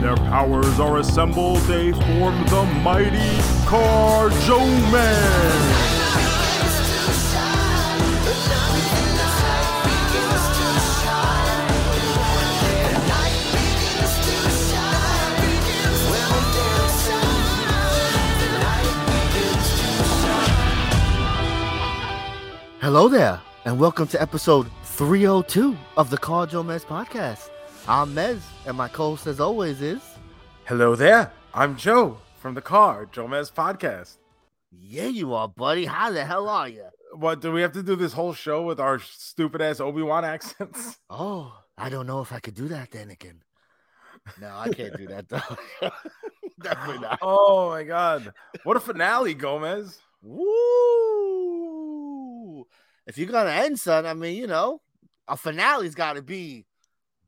Their powers are assembled, they form the mighty Carjo Man. Hello there, and welcome to episode 302 of the Carl Joe podcast. I'm Mez, and my co-host, as always, is Hello there. I'm Joe from the CarJoeMeZ podcast. yeah, you are, buddy. How the hell are you? What do we have to do this whole show with our stupid ass Obi Wan accents? Oh, I don't know if I could do that then again. No, I can't do that though. Definitely not. Oh my god! What a finale, Gomez. Woo! If you're gonna end, son, I mean, you know, a finale's got to be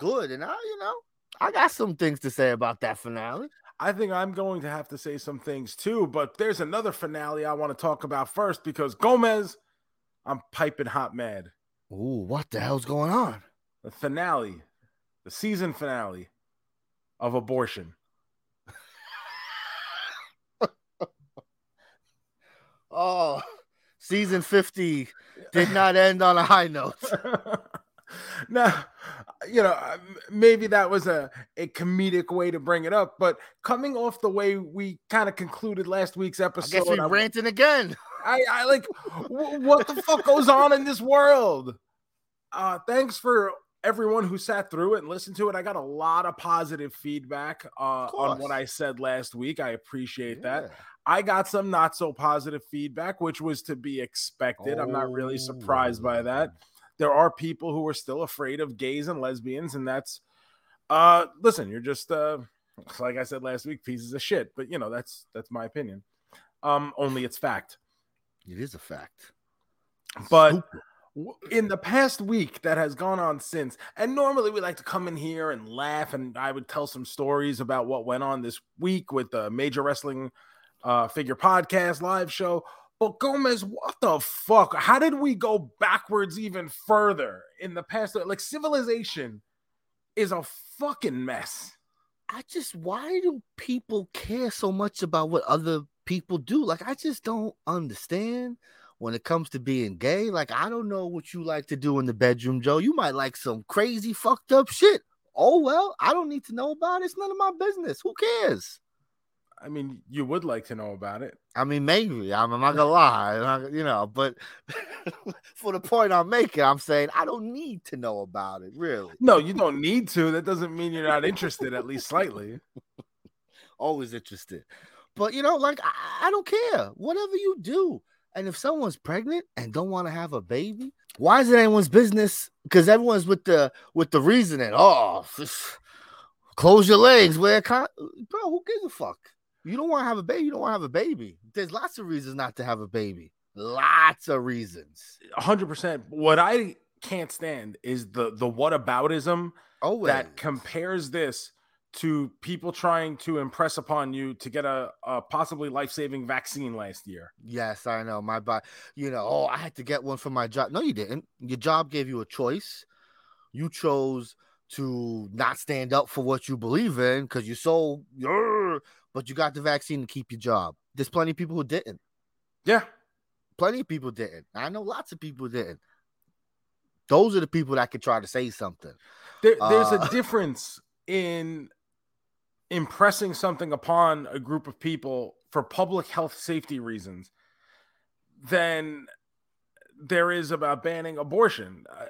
good, and I, you know, I got some things to say about that finale. I think I'm going to have to say some things too, but there's another finale I want to talk about first because Gomez, I'm piping hot mad. Ooh, what the hell's going on? The finale, the season finale of abortion. Oh, season 50 did not end on a high note. now, you know, uh, maybe that was a, a comedic way to bring it up, but coming off the way we kind of concluded last week's I episode, guess we I, ranting again. I, I like wh- what the fuck goes on in this world. Uh, thanks for everyone who sat through it and listened to it. I got a lot of positive feedback uh, on what I said last week. I appreciate that. I got some not so positive feedback, which was to be expected. I'm not really surprised by that. There are people who are still afraid of gays and lesbians, and that's uh listen, you're just uh like I said last week, pieces of shit. But you know, that's that's my opinion. Um, only it's fact. It is a fact. But Stupid. in the past week that has gone on since, and normally we like to come in here and laugh, and I would tell some stories about what went on this week with the Major Wrestling uh, Figure Podcast live show. But Gomez, what the fuck? How did we go backwards even further in the past? Like civilization is a fucking mess. I just why do people care so much about what other people do? Like I just don't understand when it comes to being gay. Like I don't know what you like to do in the bedroom, Joe. You might like some crazy fucked up shit. Oh well, I don't need to know about it. It's none of my business. Who cares? I mean, you would like to know about it. I mean, maybe I'm, I'm not gonna lie, not- you know, but for the point I'm making, I'm saying I don't need to know about it, really. No, you don't need to. That doesn't mean you're not interested, at least slightly. always interested. But you know, like I, I don't care. Whatever you do. And if someone's pregnant and don't want to have a baby, why is it anyone's business? Because everyone's with the with the reasoning. Oh, close your legs, wear con- bro. Who gives a fuck? You don't want to have a baby. You don't want to have a baby. There's lots of reasons not to have a baby. Lots of reasons. hundred percent. What I can't stand is the the whataboutism Always. that compares this to people trying to impress upon you to get a, a possibly life saving vaccine last year. Yes, I know. My body, you know, oh, I had to get one for my job. No, you didn't. Your job gave you a choice. You chose to not stand up for what you believe in because you're so, but you got the vaccine to keep your job. There's plenty of people who didn't. Yeah, Plenty of people didn't. I know lots of people didn't. Those are the people that could try to say something. there, there's Uh, a difference in impressing something upon a group of people for public health safety reasons than there is about banning abortion. Uh,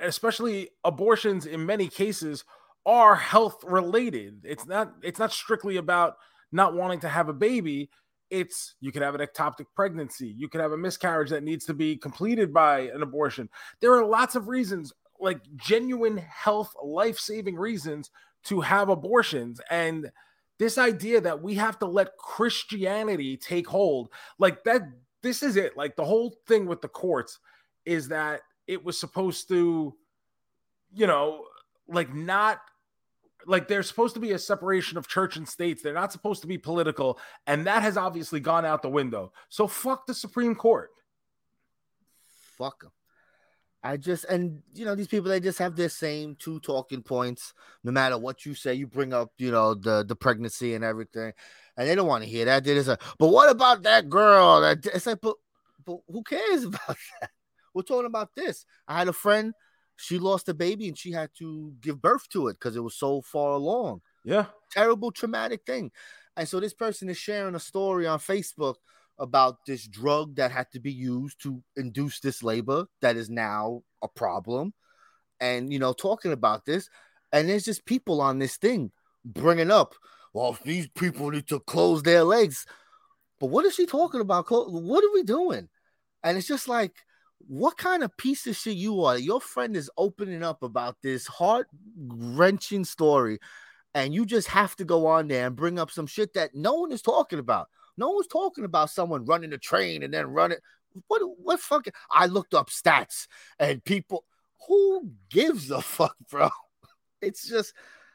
especially abortions in many cases are health related. It's not it's not strictly about not wanting to have a baby. It's you could have an ectopic pregnancy, you could have a miscarriage that needs to be completed by an abortion. There are lots of reasons, like genuine health, life-saving reasons to have abortions and this idea that we have to let Christianity take hold, like that, this is it. Like the whole thing with the courts is that it was supposed to, you know, like not like there's supposed to be a separation of church and states. They're not supposed to be political, and that has obviously gone out the window. So fuck the Supreme Court. Fuck them. I just and you know these people they just have their same two talking points. No matter what you say, you bring up you know the the pregnancy and everything, and they don't want to hear that. They just like, but what about that girl? That it's like, but but who cares about that? We're talking about this. I had a friend she lost a baby and she had to give birth to it because it was so far along. Yeah. Terrible, traumatic thing. And so this person is sharing a story on Facebook about this drug that had to be used to induce this labor that is now a problem. And, you know, talking about this. And there's just people on this thing bringing up, well, these people need to close their legs. But what is she talking about? What are we doing? And it's just like, what kind of piece of shit you are. Your friend is opening up about this heart wrenching story, and you just have to go on there and bring up some shit that no one is talking about. No one's talking about someone running a train and then running. What what fucking I looked up stats and people who gives a fuck, bro? It's just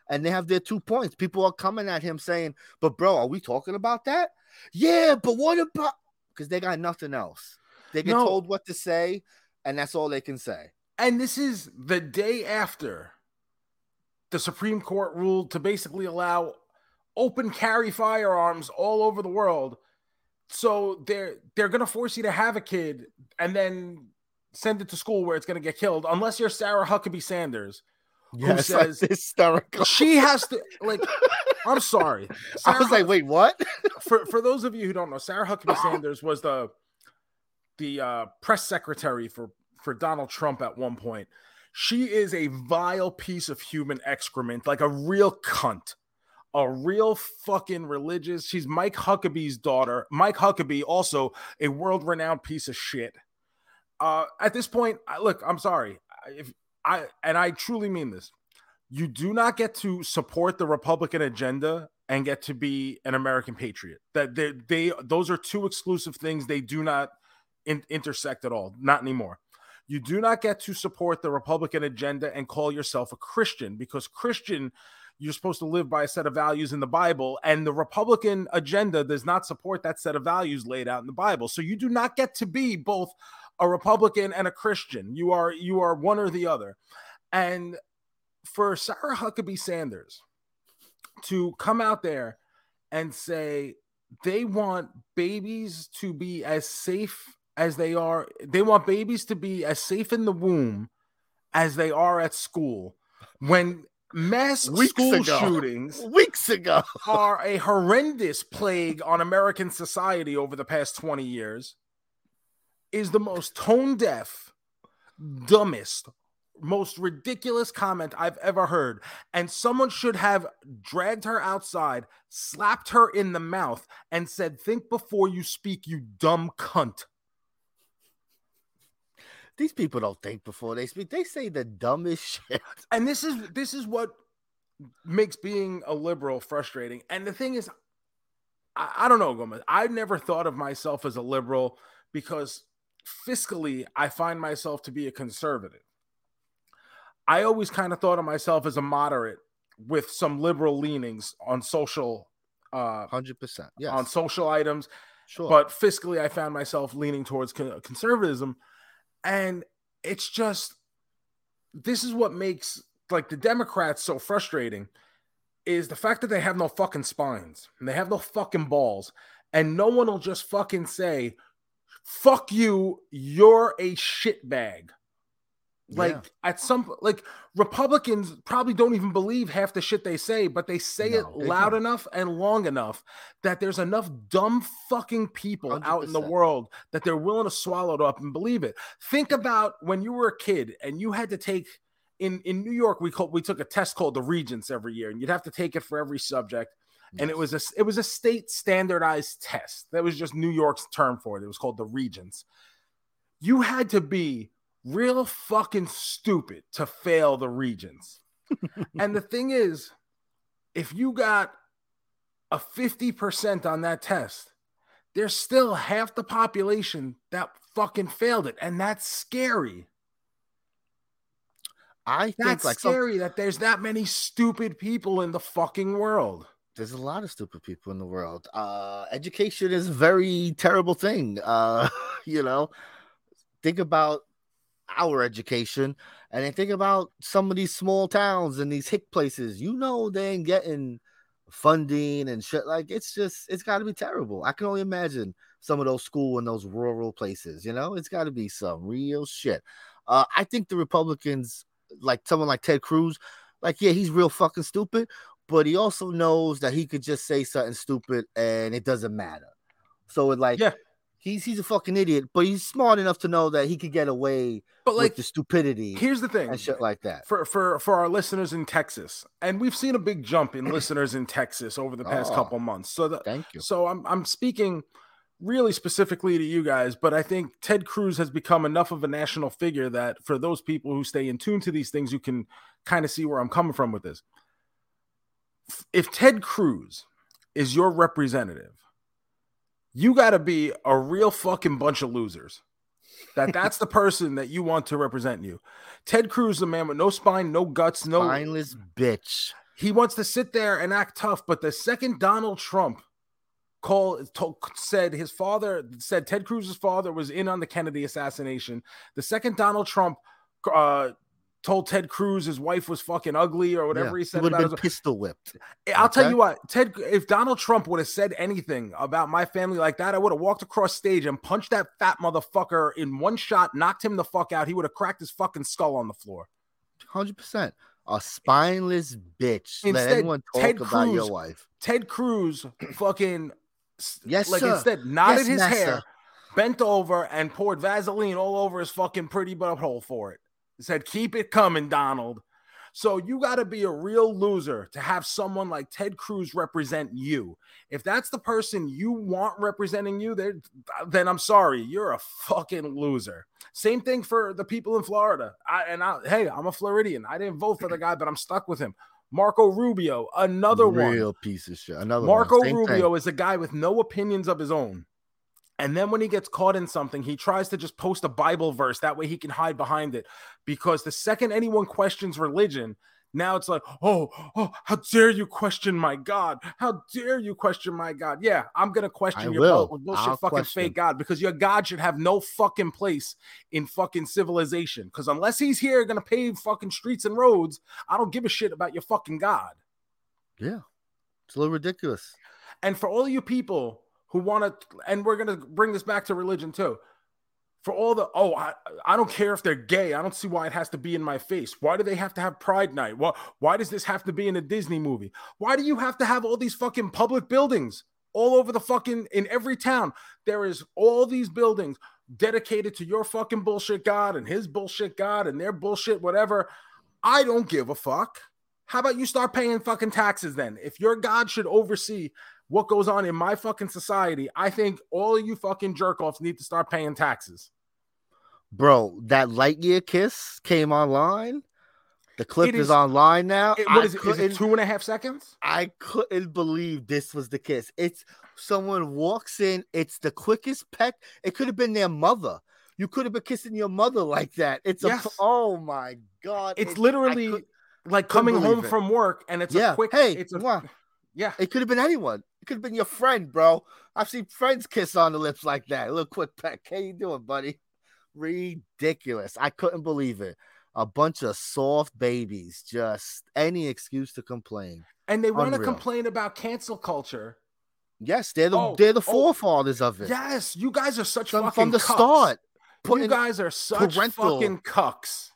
and they have their two points. People are coming at him saying, But bro, are we talking about that? Yeah, but what about because they got nothing else. They get no. told what to say, and that's all they can say. And this is the day after the Supreme Court ruled to basically allow open carry firearms all over the world. So they're they're gonna force you to have a kid and then send it to school where it's gonna get killed, unless you're Sarah Huckabee Sanders. Who says hysterical? She has to like. I'm sorry. Sarah, I was like, wait, what? for for those of you who don't know, Sarah Huckabee Sanders was the the uh, press secretary for for Donald Trump at one point. She is a vile piece of human excrement, like a real cunt, a real fucking religious. She's Mike Huckabee's daughter. Mike Huckabee, also a world renowned piece of shit. Uh, at this point, I, look, I'm sorry. If I and I truly mean this, you do not get to support the Republican agenda and get to be an American patriot. That they, they those are two exclusive things. They do not in, intersect at all. Not anymore. You do not get to support the Republican agenda and call yourself a Christian because Christian, you're supposed to live by a set of values in the Bible, and the Republican agenda does not support that set of values laid out in the Bible. So you do not get to be both a Republican and a Christian. You are you are one or the other. And for Sarah Huckabee Sanders to come out there and say they want babies to be as safe as they are. They want babies to be as safe in the womb as they are at school. When mass weeks school ago. shootings weeks ago are a horrendous plague on American society over the past 20 years is the most tone deaf, dumbest, most ridiculous comment I've ever heard. And someone should have dragged her outside, slapped her in the mouth, and said, Think before you speak, you dumb cunt. These people don't think before they speak. They say the dumbest shit. And this is this is what makes being a liberal frustrating. And the thing is, I, I don't know, Gomez. I've never thought of myself as a liberal because fiscally I find myself to be a conservative. I always kind of thought of myself as a moderate with some liberal leanings on social uh 100% yes. on social items sure. but fiscally i found myself leaning towards conservatism and it's just this is what makes like the Democrats so frustrating is the fact that they have no fucking spines. And they have no fucking balls. And no one will just fucking say fuck you you're a shitbag like yeah. at some like Republicans probably don't even believe half the shit they say, but they say no, it loud enough and long enough that there's enough dumb fucking people 100%. out in the world that they're willing to swallow it up and believe it. Think about when you were a kid and you had to take in in New York we called we took a test called the Regents every year and you'd have to take it for every subject. Yes. And it was a it was a state standardized test. That was just New York's term for it. It was called the Regents. You had to be real fucking stupid to fail the Regents. and the thing is, if you got a 50% on that test, there's still half the population that fucking failed it. And that's scary. I think That's like some, scary that there's that many stupid people in the fucking world. there's a lot of stupid people in the world. Uh, education is a very terrible thing. Uh, you know, think about our education and then think about some of these small towns and these hick places. You know, they ain't getting funding and shit. Like it's just, it's got to be terrible. I can only imagine some of those school in those rural places. You know, it's got to be some real shit. Uh, I think the Republicans, like someone like Ted Cruz, like yeah, he's real fucking stupid, but he also knows that he could just say something stupid and it doesn't matter. So it like Yeah. He's he's a fucking idiot, but he's smart enough to know that he could get away But with like, the stupidity here's the thing and shit like that. for for for our listeners in Texas, and we've seen a big jump in listeners in Texas over the past Oh. couple months. So the, Thank you. so I'm I'm speaking really specifically to you guys, but I think Ted Cruz has become enough of a national figure that for those people who stay in tune to these things, you can kind of see where I'm coming from with this. If Ted Cruz is your representative, you got to be a real fucking bunch of losers. That that's the person that you want to represent you. Ted Cruz, is a man with no spine, no guts, no Spineless bitch. he wants to sit there and act tough. But the second Donald Trump told, said his father said Ted Cruz's father was in on the Kennedy assassination. The second Donald Trump uh, told Ted Cruz his wife was fucking ugly or whatever Yeah, he said would about have his been pistol whipped. Eh, I'll tell you what, Ted, if Donald Trump would have said anything about my family like that, I would have walked across stage and punched that fat motherfucker in one shot, knocked him the fuck out. He would have cracked his fucking skull on the floor. Hundred percent. A eh, spineless bitch. Let Instead, anyone talk Ted about your Cruz- wife. Ted Cruz fucking Yes, like sir. instead knotted Yes, his hair, bent over, and poured Vaseline all over his fucking pretty butthole for it. Said, Keep it coming, Donald. So you got to be a real loser to have someone like Ted Cruz represent you. If that's the person you want representing you, then I'm sorry, you're a fucking loser. Same thing for the people in Florida. I, and I, hey, I'm a Floridian. I didn't vote for the guy, but I'm stuck with him. Marco Rubio, another one. real piece of shit. Another Marco. Same thing. Rubio is a guy with no opinions of his own. And then when he gets caught in something, he tries to just post a Bible verse. That way he can hide behind it. Because the second anyone questions religion, now it's like, oh, oh, how dare you question my God? How dare you question my God? Yeah, I'm gonna question I your will. bullshit I'll fucking question. fake God because your God should have no fucking place in fucking civilization. Because unless he's here gonna pave fucking streets and roads, I don't give a shit about your fucking God. Yeah. It's a little ridiculous. And for all you people who want to, and we're gonna bring this back to religion too. For all the oh, I, I don't care if they're gay. I don't see why it has to be in my face. Why do they have to have Pride Night? Why, why does this have to be in a Disney movie? Why do you have to have all these fucking public buildings all over the fucking in every town? There is all these buildings dedicated to your fucking bullshit God and his bullshit God and their bullshit whatever. I don't give a fuck. How about you start paying fucking taxes then? If your God should oversee what goes on in my fucking society, I think all of you fucking jerk offs need to start paying taxes. Bro, that Lightyear kiss came online. The clip is, is- online now. It- what is it? Is it two and a half seconds? I couldn't believe this was the kiss. It's someone walks in, it's the quickest peck. It could have been their mother. You could have been kissing your mother like that. It's Yes. a oh my god. It's It- I literally could- like coming home it. from work and it's Yeah. a quick Hey, it's a mwah. Yeah. it could have been anyone. It could have been your friend, bro. I've seen friends kiss on the lips like that. A little quick peck. How you doing, buddy? Ridiculous. I couldn't believe it. A bunch of soft babies. Just any excuse to complain. And they want to complain about cancel culture. Yes, they're the Oh, they're the oh, forefathers of it. Yes, you guys are such from, fucking from the cucks. start. You guys are such parental- fucking cucks.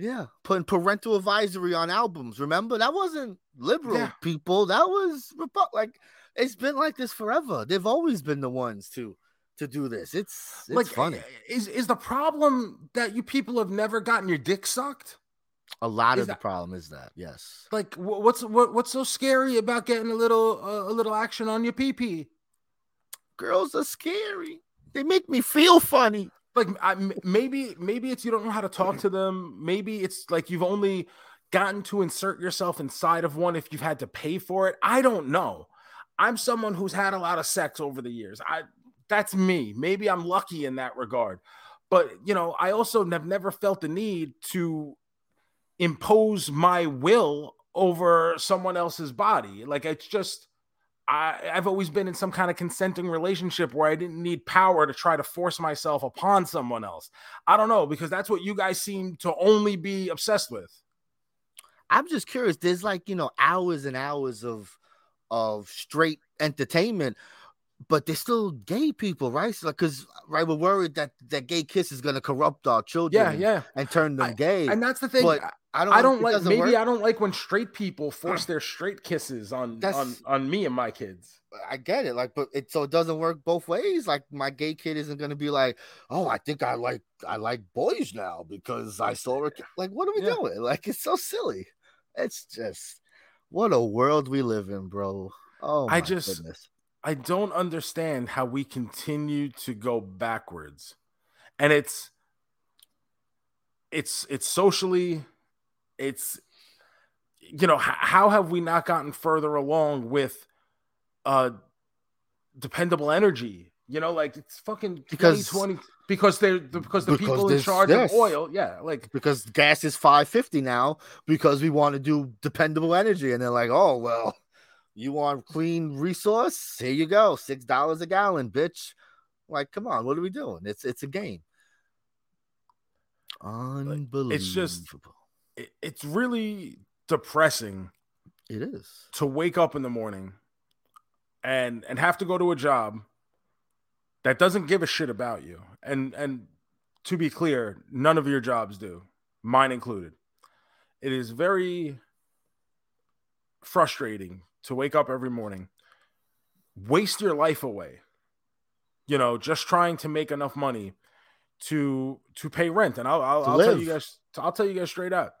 Yeah, putting parental advisory on albums. Remember that wasn't liberal Yeah. people. That was like it's been like this forever. They've always been the ones to to do this. It's it's like funny. Is is the problem that you people have never gotten your dick sucked? A lot is of the problem is that yes. Like what's what, what's so scary about getting a little uh, a little action on your pee pee? Girls are scary. They make me feel funny. Like I, maybe maybe it's you don't know how to talk to them. Maybe it's like you've only gotten to insert yourself inside of one if you've had to pay for it. I don't know. I'm someone who's had a lot of sex over the years. I that's me. Maybe I'm lucky in that regard. But you know, I also have never felt the need to impose my will over someone else's body. Like it's just I, I've always been in some kind of consenting relationship where I didn't need power to try to force myself upon someone else. I don't know because that's what you guys seem to only be obsessed with. I'm just curious. There's like you know hours and hours of of straight entertainment, but there's still gay people, right? So, because right, we're worried that that gay kiss is gonna corrupt our children. Yeah, yeah, and turn them I, gay. And that's the thing. But I don't. I don't like. Maybe work. I don't like when straight people force their straight kisses on That's- on on me and my kids. I get it, like, but it so it doesn't work both ways. Like, my gay kid isn't gonna be like, "Oh, I think I like I like boys now because I saw it." Like, what are we Yeah. doing? Like, it's so silly. It's just what a world we live in, bro. Oh, I just- goodness. I don't understand how we continue to go backwards. And it's it's it's socially it's you know how have we not gotten further along with uh dependable energy? You know like it's fucking Because- 2020 because they're because the Because people in charge yes. of oil, yeah, like because gas is 550 now because we want to do dependable energy and they're like oh well you want clean resource? Here you go six dollars a gallon bitch. Like come on what are we doing? It's it's a game. Unbelievable it's just- it, it's really depressing it is. to wake up in the morning and and have to go to a job that doesn't give a shit about you. And and to be clear none of your jobs do mine included. It is very frustrating to wake up every morning waste your life away you know just trying to make enough money to to pay rent. And i'll i'll, I'll tell you guys i'll tell you guys straight up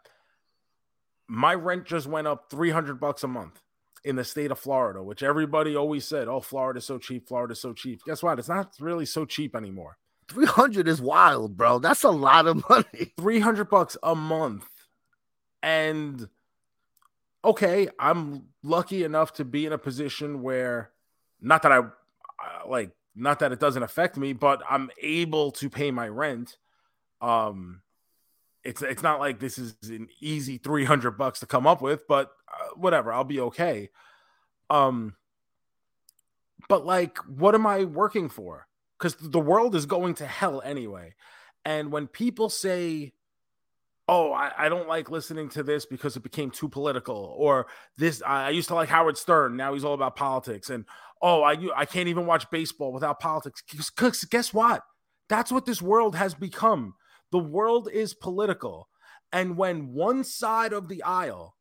my rent just went up 300 bucks a month in the state of Florida, which everybody always said, "Oh, Florida's so cheap, Florida's so cheap." Guess what? It's not really so cheap anymore. 300 is wild bro that's a lot of money 300 bucks a month. And okay, I'm lucky enough to be in a position where not that I like not that it doesn't affect me, but I'm able to pay my rent. Um it's it's not like this is an easy 300 bucks to come up with, but uh, whatever, I'll be okay. Um but like what am I working for? Cuz the world is going to hell anyway. And when people say oh, I, I don't like listening to this because it became too political, or this I, I used to like Howard Stern, now he's all about politics, and oh, I I can't even watch baseball without politics. Because guess what? That's what this world has become. The world is political, and when one side of the aisle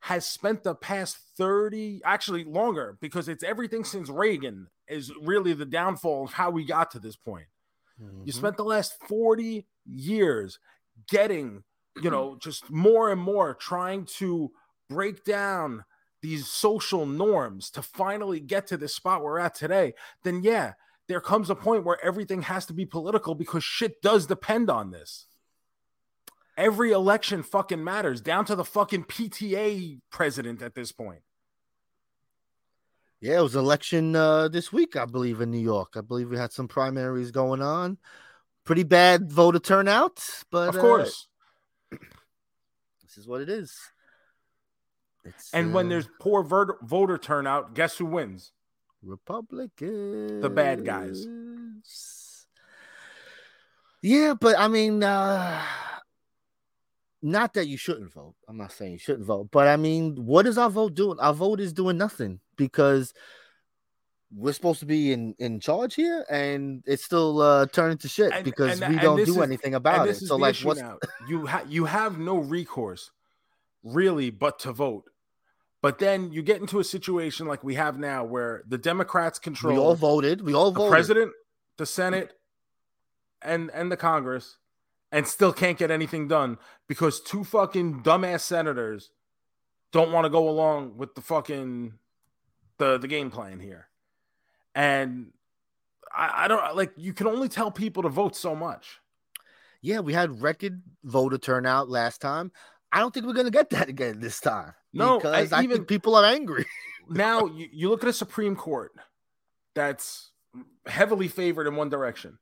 has spent the past 30 actually longer because it's everything since Reagan is really the downfall of how we got to this point. You mm-hmm. spent the last 40 years getting, you know, just more and more trying to break down these social norms to finally get to this spot we're at today. Then, yeah, there comes a point where everything has to be political because shit does depend on this. Every election fucking matters, down to the fucking PTA president at this point. Yeah, it was election uh, this week, I believe, in New York. I believe we had some primaries going on. Pretty bad voter turnout, but Of uh, course. this is what it is. It's And when uh, there's poor ver- voter turnout, guess who wins? Republicans, The bad guys. Yeah, but I mean, uh, not that you shouldn't vote. I'm not saying you shouldn't vote, but I mean, what is our vote doing? Our vote is doing nothing because we're supposed to be in in charge here, and it's still uh, turning to shit And- because and- we and don't do is- anything about it. So, like, what's now. You have you have no recourse, really, but to vote. But then you get into a situation like we have now, where the Democrats control. we all voted? We all the voted. president, the Senate, and and the Congress, and still can't get anything done because two fucking dumbass senators don't want to go along with the fucking the the game plan here. And I, I don't like you can only tell people to vote so much. Yeah, we had record voter turnout last time. I don't think we're gonna get that again this time. No, because I I, even- people are angry. now you, you look at a Supreme Court that's heavily favored in one direction.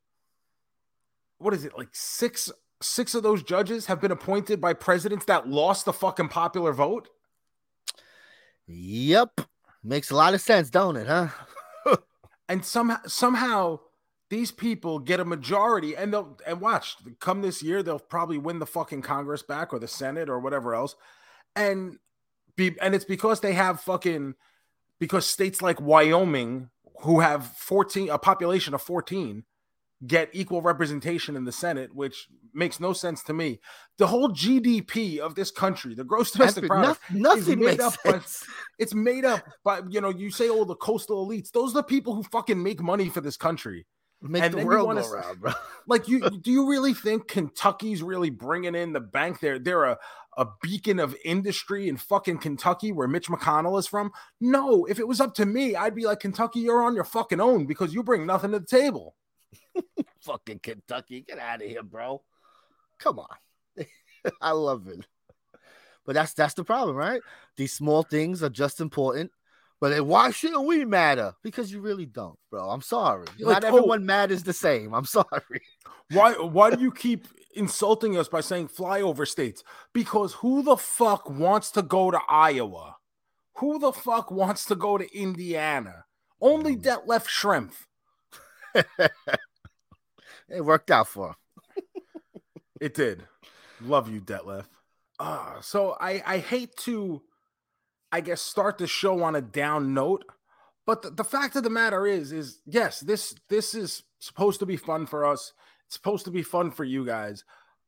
What is it like six six of those judges have been appointed by presidents that lost the fucking popular vote? Yep, makes a lot of sense, don't it? Huh? and somehow somehow these people get a majority and they'll and watch come this year they'll probably win the fucking congress back or the senate or whatever else. And be and it's because they have fucking because states like wyoming who have 14 a population of 14 get equal representation in the senate which makes no sense to me. The whole gdp of this country the gross domestic Every- product noth- nothing made up by- it's made up by you know you say oh the coastal elites those are the people who fucking make money for this country Make and the world go around, bro. like you do you really think kentucky's really bringing in the bank they're they're a, a beacon of industry in fucking kentucky where mitch mcconnell is from no if it was up to me i'd be like kentucky you're on your fucking own because you bring nothing to the table Fucking Kentucky, get out of here, bro. Come on, I love it. But that's that's the problem, right? These small things are just important. But then why shouldn't we matter? Because you really don't, bro. I'm sorry. Like, Not oh- everyone matters the same. I'm sorry. why why do you keep insulting us by saying flyover states because who the fuck wants to go to iowa who the fuck wants to go to indiana only Mm. Detlef Schrempf It worked out for him. It did. Love you, Detlef. Uh, so I I hate to, I guess, start the show on a down note, but the, the fact of the matter is, is yes, this this is supposed to be fun for us. It's supposed to be fun for you guys,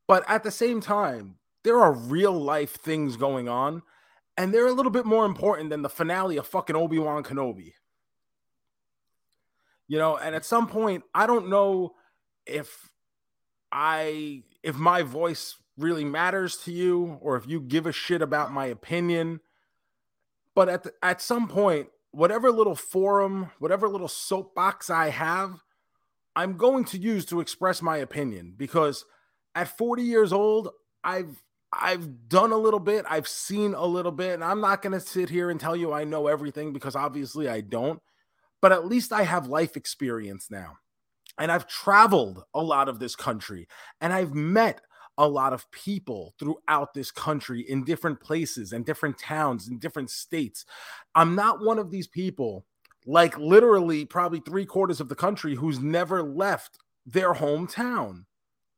but at the same time, there are real life things going on, and they're a little bit more important than the finale of fucking Obi Wan Kenobi. You know, and at some point, I don't know if I if my voice really matters to you or if you give a shit about my opinion. But at the, at some point, whatever little forum, whatever little soapbox I have, I'm going to use to express my opinion because at 40 years old, I've I've done a little bit, I've seen a little bit, and I'm not going to sit here and tell you I know everything because obviously I don't. But at least I have life experience now and I've traveled a lot of this country and I've met a lot of people throughout this country in different places and different towns and different states. I'm not one of these people, like literally probably three quarters of the country, who's never left their hometown.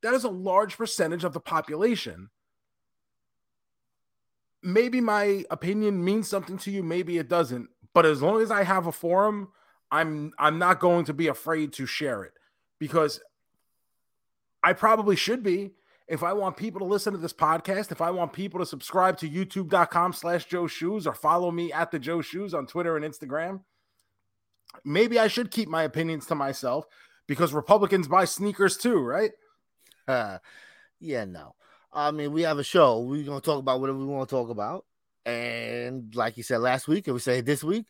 That is a large percentage of the population. Maybe my opinion means something to you, maybe it doesn't. But as long as I have a forum, I'm I'm not going to be afraid to share it because I probably should be. If I want people to listen to this podcast, if I want people to subscribe to youtube.com slash Joe Shoes or follow me at the Joe Shoes on Twitter and Instagram, maybe I should keep my opinions to myself because Republicans buy sneakers too, right? Uh, yeah, no. I mean, we have a show. We're gonna talk about whatever we want to talk about. And like you said last week, and we say this week,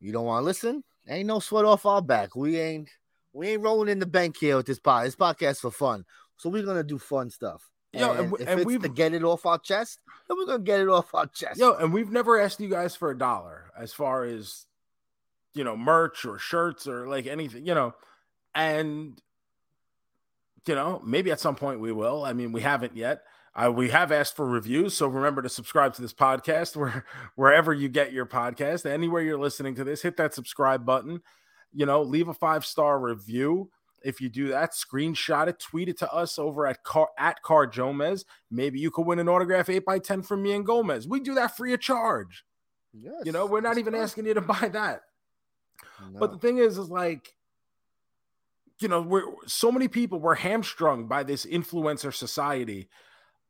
you don't want to listen. Ain't no sweat off our back. We ain't we ain't rolling in the bank here with this pod. This podcast for fun. So we're gonna do fun stuff. Yo, and and, we- and it's we've- to get it off our chest, then we're gonna get it off our chest. Yo, and we've never asked you guys for a dollar as far as you know, merch or shirts or like anything, you know, and you know, maybe at some point we will. I mean, we haven't yet. Uh, we have asked for reviews, so remember to subscribe to this podcast where wherever you get your podcast, anywhere you're listening to this, hit that subscribe button. You know, leave a five star review. If you do that, screenshot it, tweet it to us over at car at CarJoeMeZ. Maybe you could win an autograph eight by ten from me and Gomez. We do that free of charge. Yes, You know, we're not even right. asking you to buy that. But the thing is, is like, you know, we're so many people were hamstrung by this influencer society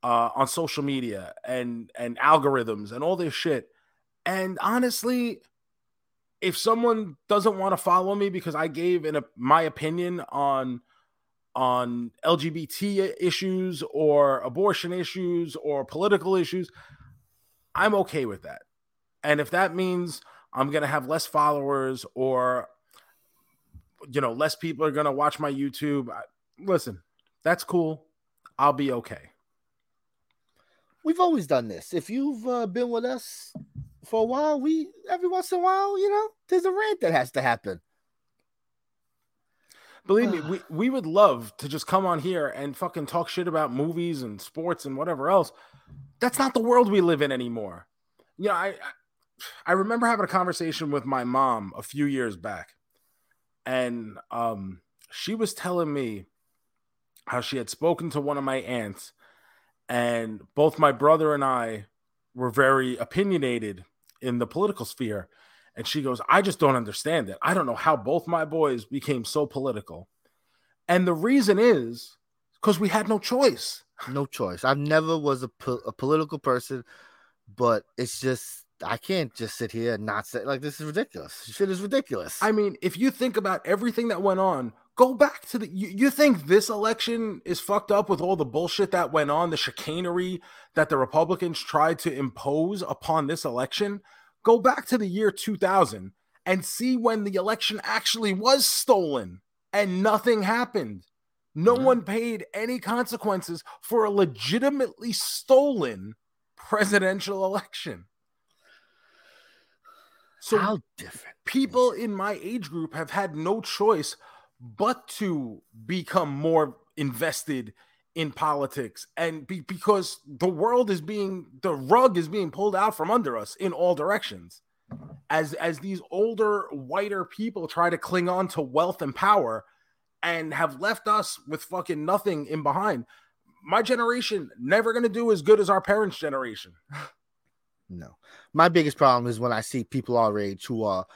uh, on social media and and algorithms and all this shit. And honestly, if someone doesn't want to follow me because I gave in a, my opinion on on LGBT issues or abortion issues or political issues, I'm okay with that. And if that means I'm going to have less followers or you know, less people are going to watch my YouTube, I, listen, that's cool. I'll be okay. we've always done this. If you've uh, been with us for a while, we every once in a while, you know, there's a rant that has to happen. Believe me, we, we would love to just come on here and fucking talk shit about movies and sports and whatever else. That's not the world we live in anymore. You know, I I remember having a conversation with my mom a few years back, and um, she was telling me how she had spoken to one of my aunts, and both my brother and I were very opinionated in the political sphere. And she goes, I just don't understand it. I don't know how both my boys became so political. And the reason is because we had no choice. No choice. I never was a, po- a political person, but it's just I can't just sit here and not say like this is ridiculous. Shit is ridiculous. I mean, if you think about everything that went on, go back to the you, you think this election is fucked up with all the bullshit that went on, the chicanery that the Republicans tried to impose upon this election. Go back to the year 2000 and see when the election actually was stolen and nothing happened. No mm-hmm. one paid any consequences for a legitimately stolen presidential election. So how different people in my age group have had no choice but to become more invested in politics and be, because the world is being the rug is being pulled out from under us in all directions as as these older whiter people try to cling on to wealth and power and have left us with fucking nothing in behind my generation never going to do as good as our parents generation No. My biggest problem is when I see people our age who are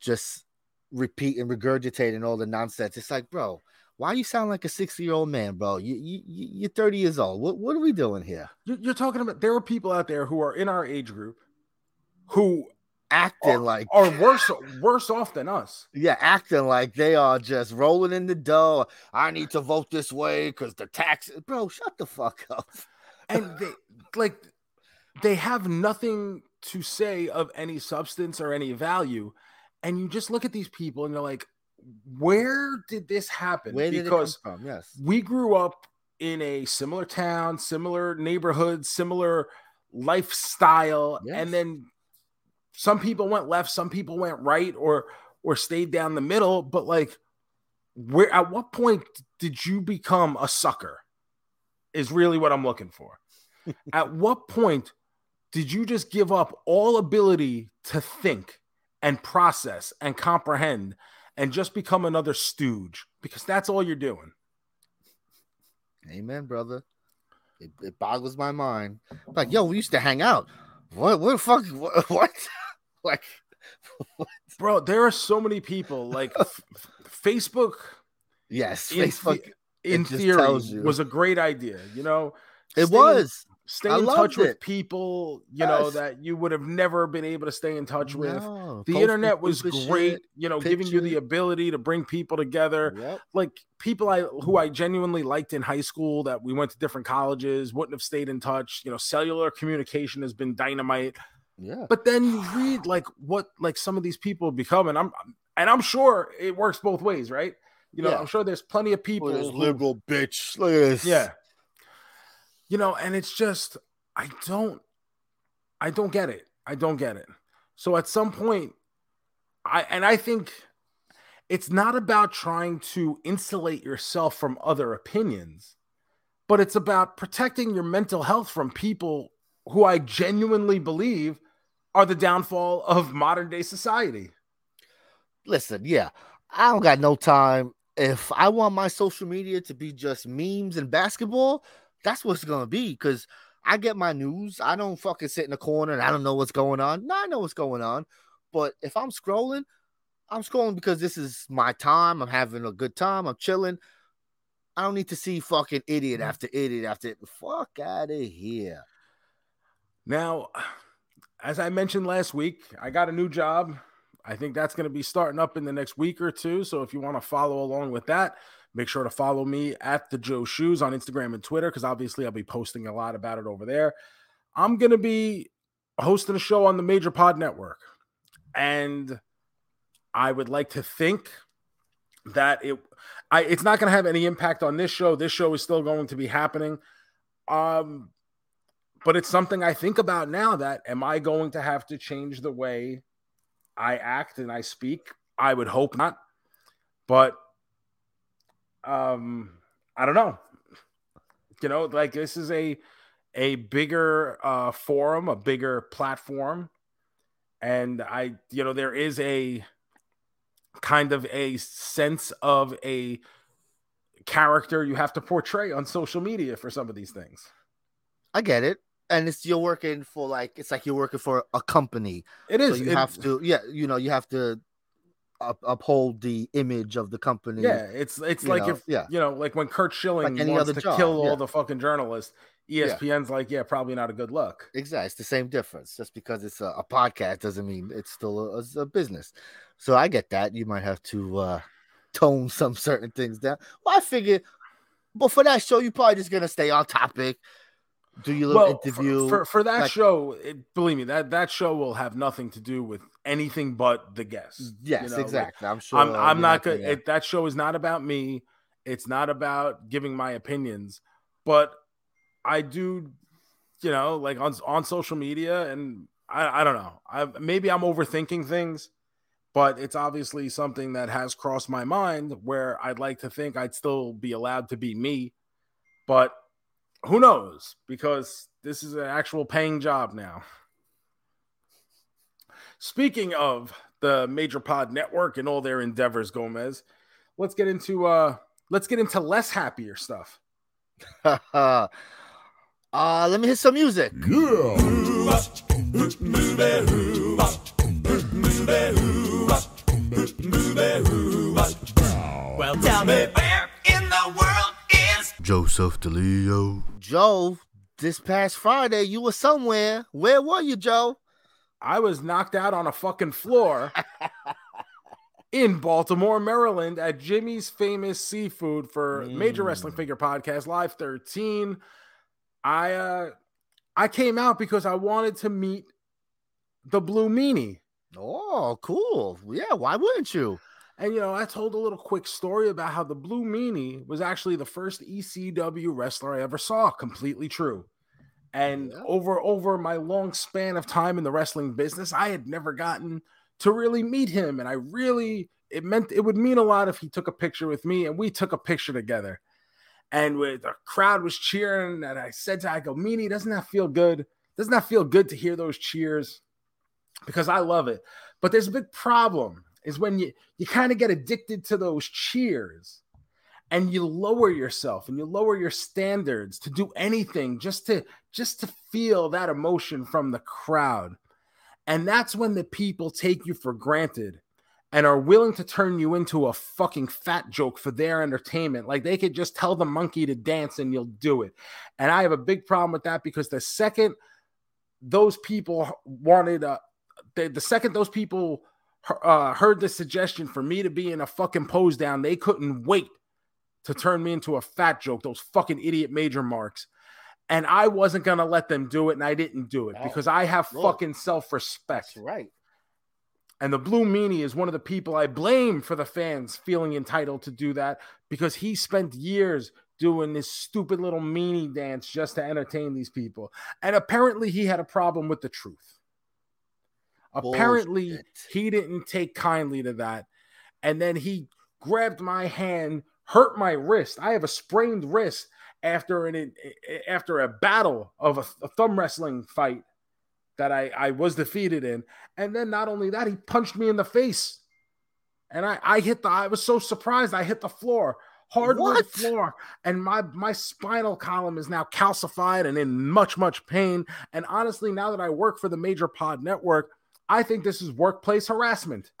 just repeating, and regurgitating all the nonsense. It's like, bro, why you sound like a 60 year old man, bro? You, you, you're 30 years old. What, what are we doing here? You're talking about there are people out there who are in our age group who acting are, like are worse worse off than us. Yeah, acting like they are just rolling in the dough. I need to vote this way because the tax, bro. Shut the fuck up. and they like they have nothing to say of any substance or any value. And you just look at these people and you're like, where did this happen? Where did because it come from? Yes. We grew up in a similar town, similar neighborhood, similar lifestyle. Yes. And then some people went left, some people went right or or stayed down the middle. But like where at what point did you become a sucker? Is really what I'm looking for. at what point did you just give up all ability to think and process and comprehend and just become another stooge? Because that's all you're doing. Amen, brother. It, it boggles my mind. Like, yo, we used to hang out. What? What the fuck? What? what? like, what? bro, there are so many people. Like, f- Facebook. Yes, in Facebook. In theory, was a great idea. You know, it was stay in touch with people you yes. know that you would have never been able to stay in touch with no, the internet was great shit, you know picture. giving you the ability to bring people together yep. like people i who i genuinely liked in high school that we went to different colleges wouldn't have stayed in touch you know cellular communication has been dynamite yeah but then you read like what like some of these people become and i'm and i'm sure it works both ways right you know yeah. i'm sure there's plenty of people liberal bitch look at this yeah you know, and it's just I don't I don't get it. I don't get it. So at some point I and I think it's not about trying to insulate yourself from other opinions, but it's about protecting your mental health from people who I genuinely believe are the downfall of modern day society. Listen, yeah, I don't got no time. If I want my social media to be just memes and basketball, that's what's gonna be because I get my news. I don't fucking sit in the corner and I don't know what's going on. No, I know what's going on. But if I'm scrolling, I'm scrolling because this is my time. I'm having a good time. I'm chilling. I don't need to see fucking idiot mm. after idiot after fuck out of here. Now, as I mentioned last week, I got a new job. I think that's going to be starting up in the next week or two. So if you want to follow along with that, Make sure to follow me at the Joe Shoes on Instagram and Twitter because obviously I'll be posting a lot about it over there. I'm going to be hosting a show on the Major Pod Network. And I would like to think that it I it's not going to have any impact on this show. This show is still going to be happening. Um but it's something I think about now that am I going to have to change the way I act and I speak? I would hope not. But um I don't know. You know, like this is a a bigger uh forum, a bigger platform. And I, you know, there is a kind of a sense of a character you have to portray on social media for some of these things. I get it. And it's you're working for like it's like you're working for a company. It is. So you it- have to, yeah, you know, you have to up, uphold the image of the company. Yeah, it's it's like know, if yeah. you know, like when Curt Schilling Like wants to job, kill all the fucking journalists, ESPN's like, yeah, probably not a good look. Exactly. It's the same difference. Just because it's a, a podcast doesn't mean it's still a, a business. So I get that. You might have to uh tone some certain things down. Well, I figure, but for that show, you're probably just gonna stay on topic. Do you Well, for- interview. for, for that like- show, it, believe me, that that show will have nothing to do with anything but the guests. yes, you know, like, exactly. I'm sure. I'm I'm not gonna- good. It, that show is not about me. It's not about giving my opinions, but I do, you know, like on on social media, and I I don't know. I maybe I'm overthinking things, but it's obviously something that has crossed my mind where I'd like to think I'd still be allowed to be me, but who knows? Because this is an actual paying job now. Speaking of the Major Pod Network and all their endeavors, Gomez, let's get into uh let's get into less happier stuff. uh, let me hit some music. Well, tell me Joseph DeLeo. Joe, this past Friday, you were somewhere. Where were you, Joe? I was knocked out on a fucking floor in Baltimore, Maryland at Jimmy's Famous Seafood for Major Mm. Wrestling Figure Podcast Live 13. I uh I came out because I wanted to meet the Blue Meanie. Oh, cool. Yeah, why wouldn't you? And you know, I told a little quick story about how the Blue Meanie was actually the first ECW wrestler I ever saw. Completely true. And Yeah. over over my long span of time in the wrestling business, I had never gotten to really meet him. And I really it meant it would mean a lot if he took a picture with me and we took a picture together. And with the crowd was cheering, and I said to I go, Meanie, doesn't that feel good? Doesn't that feel good to hear those cheers? Because I love it. But there's a big problem is when you you kind of get addicted to those cheers and you lower yourself and you lower your standards to do anything just to just to feel that emotion from the crowd. And that's when the people take you for granted and are willing to turn you into a fucking fat joke for their entertainment. Like they could just tell the monkey to dance and you'll do it. And i have a big problem with that because the second those people wanted uh, the, the second those people uh, heard the suggestion for me to be in a fucking pose down, they couldn't wait to turn me into a fat joke. Those fucking idiot major marks. And I wasn't gonna let them do it, and I didn't do it Wow. because I have fucking self-respect. Right. And the Blue Meanie is one of the people I blame for the fans feeling entitled to do that because he spent years doing this stupid little meanie dance just to entertain these people. And apparently he had a problem with the truth. Apparently Bullshit. he didn't take kindly to that. And then he grabbed my hand, hurt my wrist. I have a sprained wrist after an eh, eh, after a battle of a, a thumb wrestling fight that I, I was defeated in. And then not only that, he punched me in the face. And I, I hit the I was so surprised I hit the floor, hardwood What? floor. And my my spinal column is now calcified and in much, much pain. And honestly, now that I work for the Major Pod Network, I think this is workplace harassment.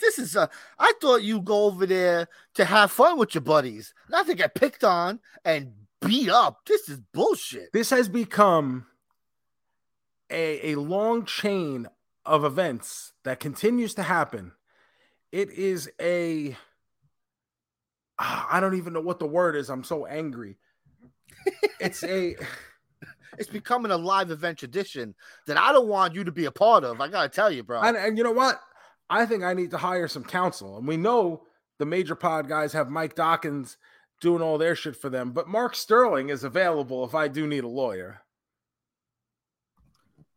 This is a. I thought you go over there to have fun with your buddies, not to get picked on and beat up. This is bullshit. This has become a, a long chain of events that continues to happen. It is a Ah, don't even know what the word is. I'm so angry. It's a It's becoming a live event tradition that I don't want you to be a part of. I gotta tell you, bro. and, and you know what? I think I need to hire some counsel. And we know the major pod guys have Mike Dawkins doing all their shit for them, but Mark Sterling is available if I do need a lawyer.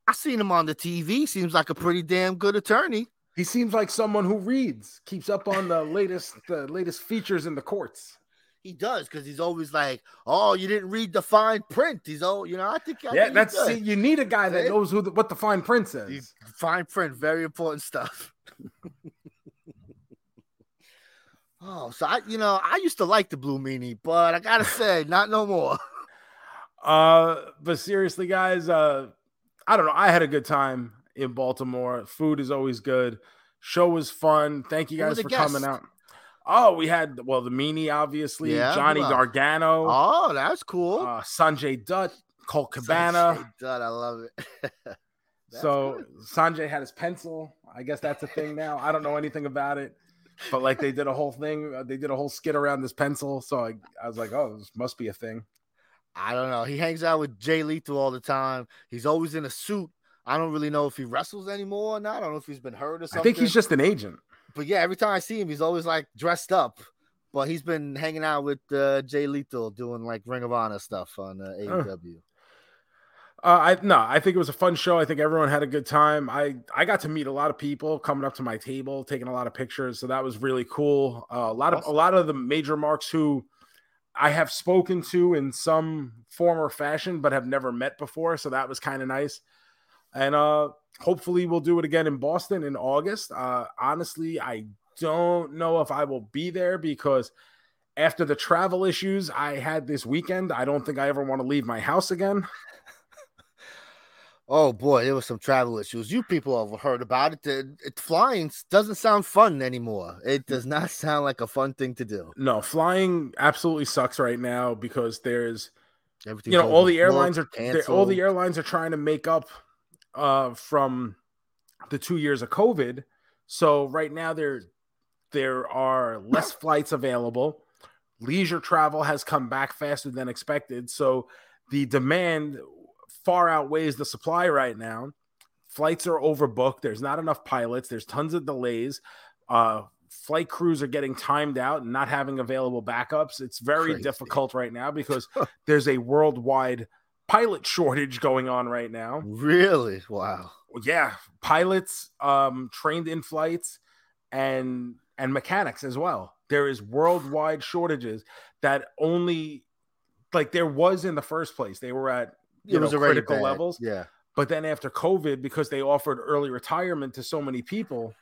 I seen him on the TV. Seems like a pretty damn good attorney. He seems like someone who reads, keeps up on the latest the latest features in the courts. He does because he's always like, "Oh, you didn't read the fine print." He's all, you know. I think. I yeah, that's see, you need a guy that See? knows who the, what the fine print says. He's- fine print, very important stuff. oh, so I, you know, I used to like the blue meanie, but I gotta say, not no more. Uh, but seriously, guys, uh, I don't know. I had a good time in Baltimore. Food is always good. Show was fun. Thank you guys for coming out. Oh, we had well the meanie, obviously, Yeah, Johnny else? Gargano, Oh, that's cool. uh, Sanjay Dutt, Colt Sanjay Cabana. Dutt, I love it. So good. Sanjay had his pencil. I guess that's a thing now. I don't know anything about it, but like they did a whole thing. uh, They did a whole skit around this pencil. So I, I was like, oh, this must be a thing. I don't know. He hangs out with Jay Lethal all the time. He's always in a suit. I don't really know if he wrestles anymore or not. I don't know if he's been hurt or something. I think he's just an agent. But yeah, every time I see him, he's always like dressed up. But he's been hanging out with uh, Jay Lethal doing like Ring of Honor stuff on uh, AEW. Uh, I no, I think it was a fun show. I think everyone had a good time. I I got to meet a lot of people coming up to my table, taking a lot of pictures, so that was really cool. Uh, a lot of a lot of the major marks who I have spoken to in some form or fashion, but have never met before, so that was kind of nice. And uh, hopefully, we'll do it again in Boston in August. Uh, honestly, I don't know if I will be there because after the travel issues I had this weekend, I don't think I ever want to leave my house again. Oh boy, there was some travel issues. You people have heard about it. The- it flying doesn't sound fun anymore. It does not sound like a fun thing to do. No, flying absolutely sucks right now because there's Everything you know all the airlines are all the airlines are trying to make up uh from the 2 years of covid. So right now there there are less flights available. Leisure travel has come back faster than expected, so the demand far outweighs the supply right now. Flights are overbooked. There's not enough pilots. There's tons of delays. Uh, flight crews are getting timed out and not having available backups. It's very Crazy. difficult right now because there's a worldwide pilot shortage going on right now. Really? Wow. Yeah, pilots um, trained in flights and and mechanics as well. There is worldwide shortages that only like there was in the first place. They were at you it was know, critical bad. levels. Yeah. But then after COVID, because they offered early retirement to so many people,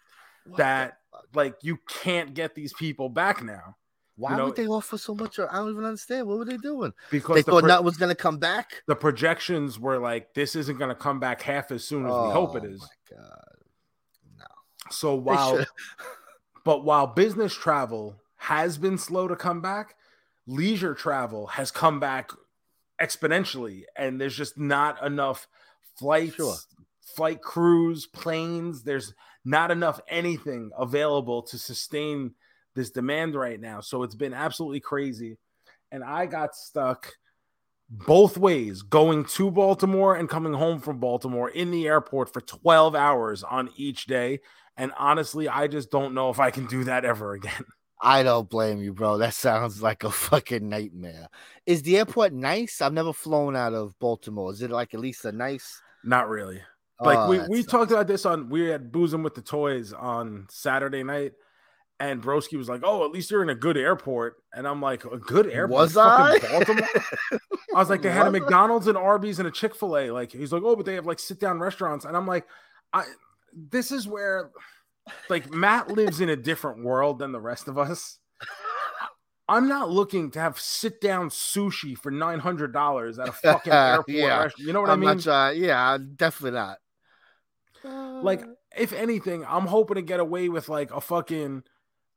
What that like you can't get these people back now why know, would they offer so much? I don't even understand. What were they doing? because They the, thought pro- that was gonna come back. the projections were like this isn't going to come back half as soon as we hope it oh is. Oh. My God. No. So while but while business travel has been slow to come back, leisure travel has come back exponentially, and there's just not enough flights, Sure. flight crews, planes. There's not enough anything available to sustain this demand right now. So it's been absolutely crazy. And I got stuck both ways going to Baltimore and coming home from Baltimore in the airport for 12 hours on each day. And honestly, I just don't know if I can do that ever again. I don't blame you, bro. That sounds like a fucking nightmare. Is the airport nice? I've never flown out of Baltimore. Is it like at least a nice? Not really. Oh, like Oh, we, we sucks. talked about this on we had boozing with the toys on Saturday night, and Broski was like, "Oh, at least you're in a good airport," and I'm like, "A good airport? Was I? Baltimore?" I was like, "They had a McDonald's and Arby's and a Chick Fil A." Like he's like, "Oh, but they have like sit down restaurants," and I'm like, "I this is where like Matt lives in a different world than the rest of us." I'm not looking to have sit down sushi for nine hundred dollars at a fucking airport. Yeah. restaurant. You know what I'm I mean? not trying. Yeah, definitely not. Like, Uh, if anything, I'm hoping to get away with like a fucking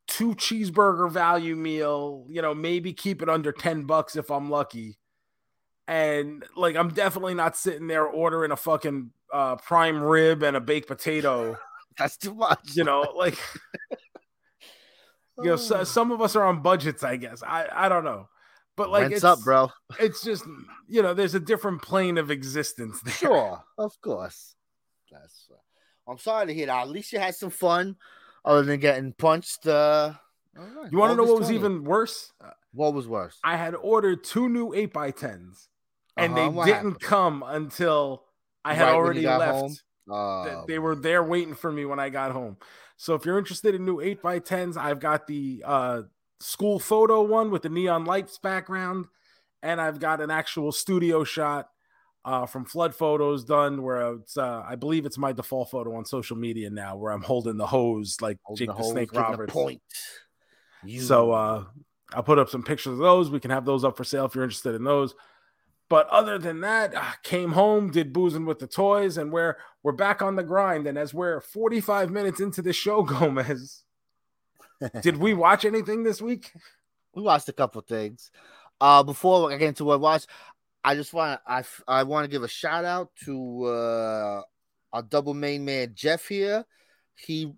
two cheeseburger value meal, you know, maybe keep it under 10 bucks if I'm lucky. And like, I'm definitely not sitting there ordering a fucking uh, prime rib and a baked potato, that's too much. you know, like, you know, so, some of us are on budgets, I guess. I, I don't know. But like, Rent's it's up, bro. It's just, you know, there's a different plane of existence there. Sure, of course. That's. Uh, I'm sorry to hear that. At least you had some fun, other than getting punched. Uh, right, You want to know what was 20. even worse? What was worse? I had ordered two new 8x10s and Uh-huh, they what didn't happened? come until I had Right already left. Uh, they were there waiting for me when I got home. So if you're interested in new 8 by 10s I've got the uh, school photo one with the neon lights background, and I've got an actual studio shot uh, from Flood Photos done where it's, uh, I believe it's my default photo on social media now, where I'm holding the hose like holding Jake the, hose, Snake Roberts. Point. You- So uh I'll put up some pictures of those. We can have those up for sale if you're interested in those. But other than that, uh, came home, did boozing with the toys, and we're we're back on the grind. And as we're 45 minutes into the show, Gomez, did we watch anything this week? we watched a couple things. Uh, before I get into what I watched, I just want I I want to give a shout out to uh, our double main man Jeff here. He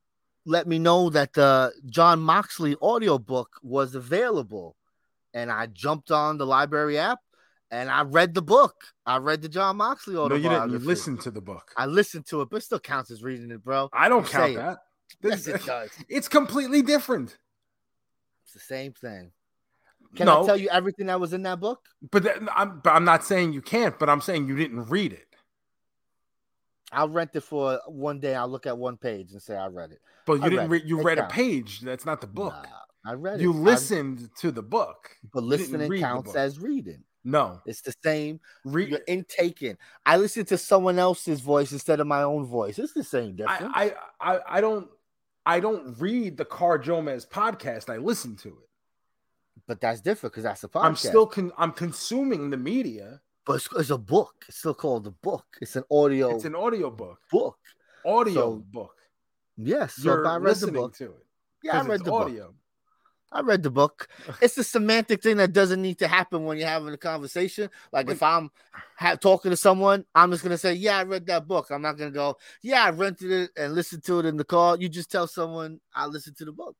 let me know that the Jon Moxley audiobook was available, and I jumped on the library app and I read the book. I read the Jon Moxley audiobook. No, you didn't. listen to the book. I listened to it, but it still counts as reading it, bro. I don't I'm count saying. that. Yes, This- it does. it's completely different. It's the same thing. Can no, I tell you everything that was in that book? but, that, I'm, but I'm not saying you can't. But I'm saying you didn't read it. I'll rent it for one day. I'll look at one page and say I read it. But you I didn't. read it. you It read a page. That's not the book. Nah, I read you it. Listened to the book. but listening counts as reading. No, It's the same. read. You're intaking. I listen to someone else's voice instead of my own voice. It's the same difference. I, I I I don't I don't read the CarJoeMeZ podcast. I listen to it. But that's different because that's a podcast. I'm still con- I'm consuming the media. but it's, it's a book. It's still called a book. It's an audio It's an audio book. book. Audio So, book. Yes. So You're if I read the listening book. to it. Yeah, I read the book. audio. I read the book. It's a semantic thing that doesn't need to happen when you're having a conversation. Like But- if I'm ha- talking to someone, I'm just gonna say, "Yeah, I read that book." I'm not gonna go, "Yeah, I rented it and listened to it in the car." You just tell someone, "I listened to the book."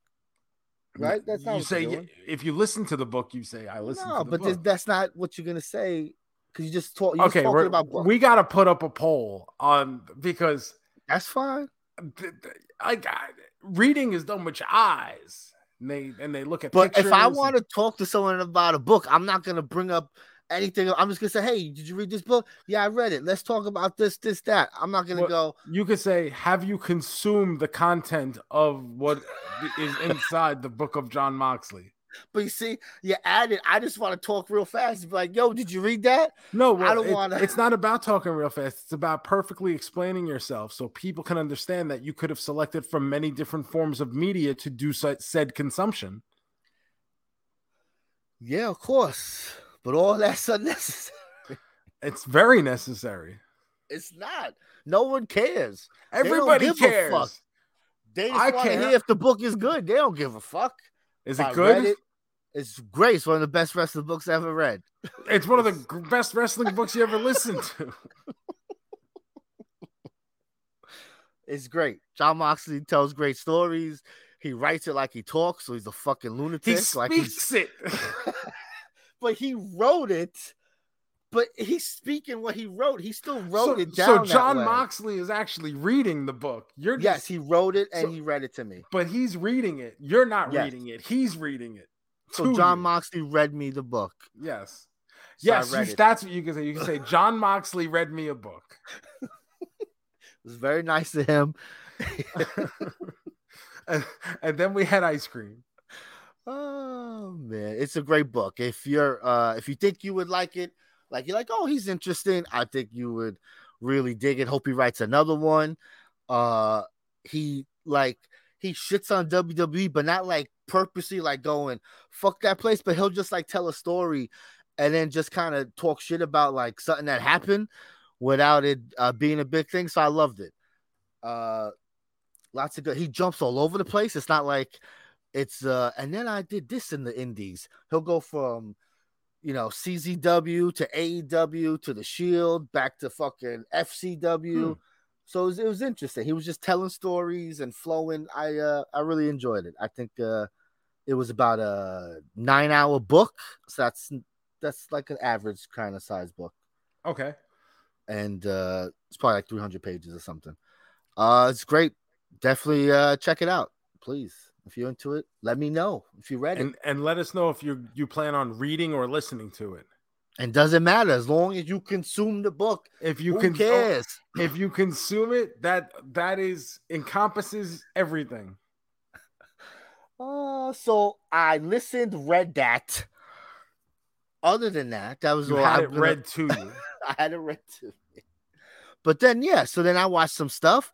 Right? That's not you say if you listen to the book, you say I listen no, to the but this- that's not what you're gonna say because you just talk. You're okay, talking about books. we got to put up a poll on because that's fine. th- th- I got reading is done with your eyes. And they and they look at But if I want to talk to someone about a book, I'm not gonna bring up anything. I'm just gonna say, "Hey, did you read this book? Yeah, I read it. Let's talk about this, this, that." I'm not gonna What- go. you could say, have you consumed the content of what is inside the book of Jon Moxley? But you see, you added. I just want to talk real fast. Be like, yo, did you read that? No, I don't it- wanna- it's not about talking real fast. It's about perfectly explaining yourself so people can understand that you could have selected from many different forms of media to do said consumption. Yeah, of course. But all that's unnecessary. It's very necessary. It's not. No one cares. Everybody cares. fuck. They just I want to hear if the book is good. They don't give a fuck. Is it good? it, it's great. It's one of the best wrestling books I ever read. It's one of the best wrestling books you ever listened to. It's great. Jon Moxley tells great stories. He writes it like he talks, so he's a fucking lunatic. He like he's speaks it. But he wrote it. But he's speaking what he wrote. He still wrote so, it down. so Jon. Moxley is actually reading the book. You're just, Yes, he wrote it and So- he read it to me. but he's reading it. You're not Yes. reading it. He's reading it. So Jon you. Moxley read me the book. Yes. So yes, you, that's what you can say. You can say Jon Moxley read me a book. It was very nice of him. and, and then we had ice cream. Oh man, it's a great book. If you're uh if you think you would like it, like you're like, oh, he's interesting, I think you would really dig it. Hope he writes another one. Uh he like he shits on WWE, but not like purposely like going fuck that place, but he'll just like tell a story and then just kind of talk shit about like something that happened without it uh, being a big thing. So I loved it. Uh lots of good he jumps all over the place. It's not like it's uh and then I did this in the indies. He'll go from you know CZW to AEW to the Shield back to fucking FCW. Hmm. So it was, it was interesting. He was just telling stories and flowing. I uh I really enjoyed it. I think uh it was about a nine hour book. So that's that's like an average kind of size book. Okay. And uh it's probably like 300 pages or something. Uh it's great. Definitely uh check it out, please. If you're into it, let me know if you read it. And and let us know if you you plan on reading or listening to it. And doesn't matter as long as you consume the book. If you Who can, cares? if you consume it, that that is encompasses everything. Uh, so I listened, read that. Other than that, that was You all had I'm it gonna- read to you. I had it read too. But then yeah, so then I watched some stuff.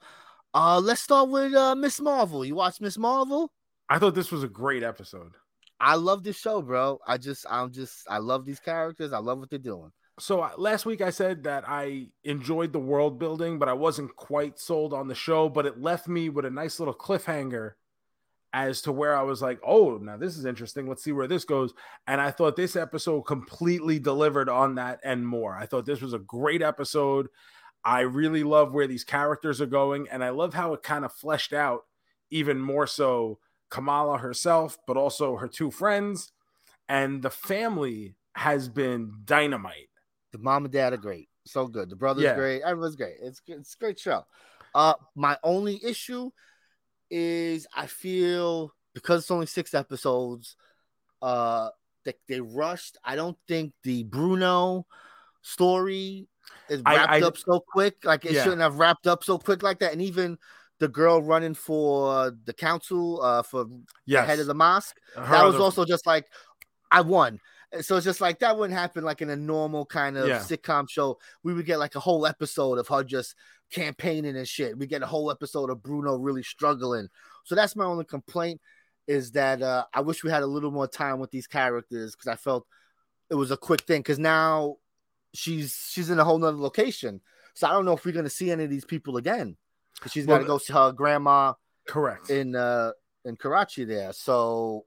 Uh let's start with uh Ms. Marvel. You watch Ms. Marvel? I thought this was a great episode. I love this show, bro. I just I'm just I love these characters. I love what they're doing. So last week I said that I enjoyed the world building, but I wasn't quite sold on the show. But it left me with a nice little cliffhanger as to where I was like, "Oh, now this is interesting. Let's see where this goes." And I thought this episode completely delivered on that and more. I thought this was a great episode. I really love where these characters are going, and I love how it kind of fleshed out even more so Kamala herself, but also her two friends, and the family has been dynamite. The mom and dad are great. So good. The brother's Yeah. great. Everyone's great. It's it's a great show. Uh my only issue is I feel because it's only six episodes, uh that they rushed. I don't think the Bruno story is I- wrapped I- up so quick. Like it Yeah. shouldn't have wrapped up so quick like that. And even the girl running for the council, uh for Yeah, the head of the mosque, Her that was other- also just like I won. So it's just like that wouldn't happen like in a normal kind of Yeah. sitcom show. We would get like a whole episode of her just campaigning and shit. We get a whole episode of Bruno really struggling. So that's my only complaint is that uh, I wish we had a little more time with these characters because I felt it was a quick thing. Because now she's she's in a whole nother location, so I don't know if we're gonna see any of these people again. Because she's got to Well, go see her grandma correct. in uh in Karachi there. So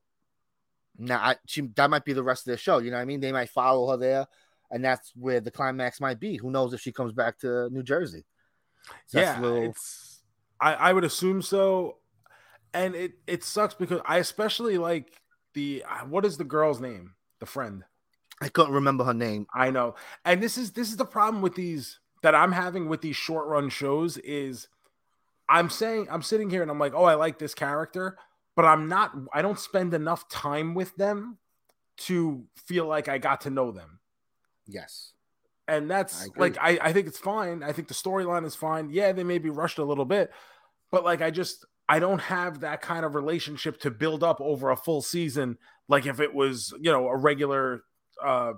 now I, she that might be the rest of their show. You know what I mean? They might follow her there, and that's where the climax might be. Who knows if she comes back to New Jersey? So yeah, little- it's. I, I would assume so, and it it sucks because I especially like the uh, what is the girl's name? The friend. I couldn't remember her name. I know, and this is this is the problem with these that I'm having with these short run shows is I'm saying I'm sitting here and I'm like, oh, I like this character, but I'm not. I don't spend enough time with them to feel like I got to know them. Yes, and that's agree. like I, I think it's fine i think the storyline is fine yeah they may be rushed a little bit but like i just i don't have that kind of relationship to build up over a full season like if it was you know a regular uh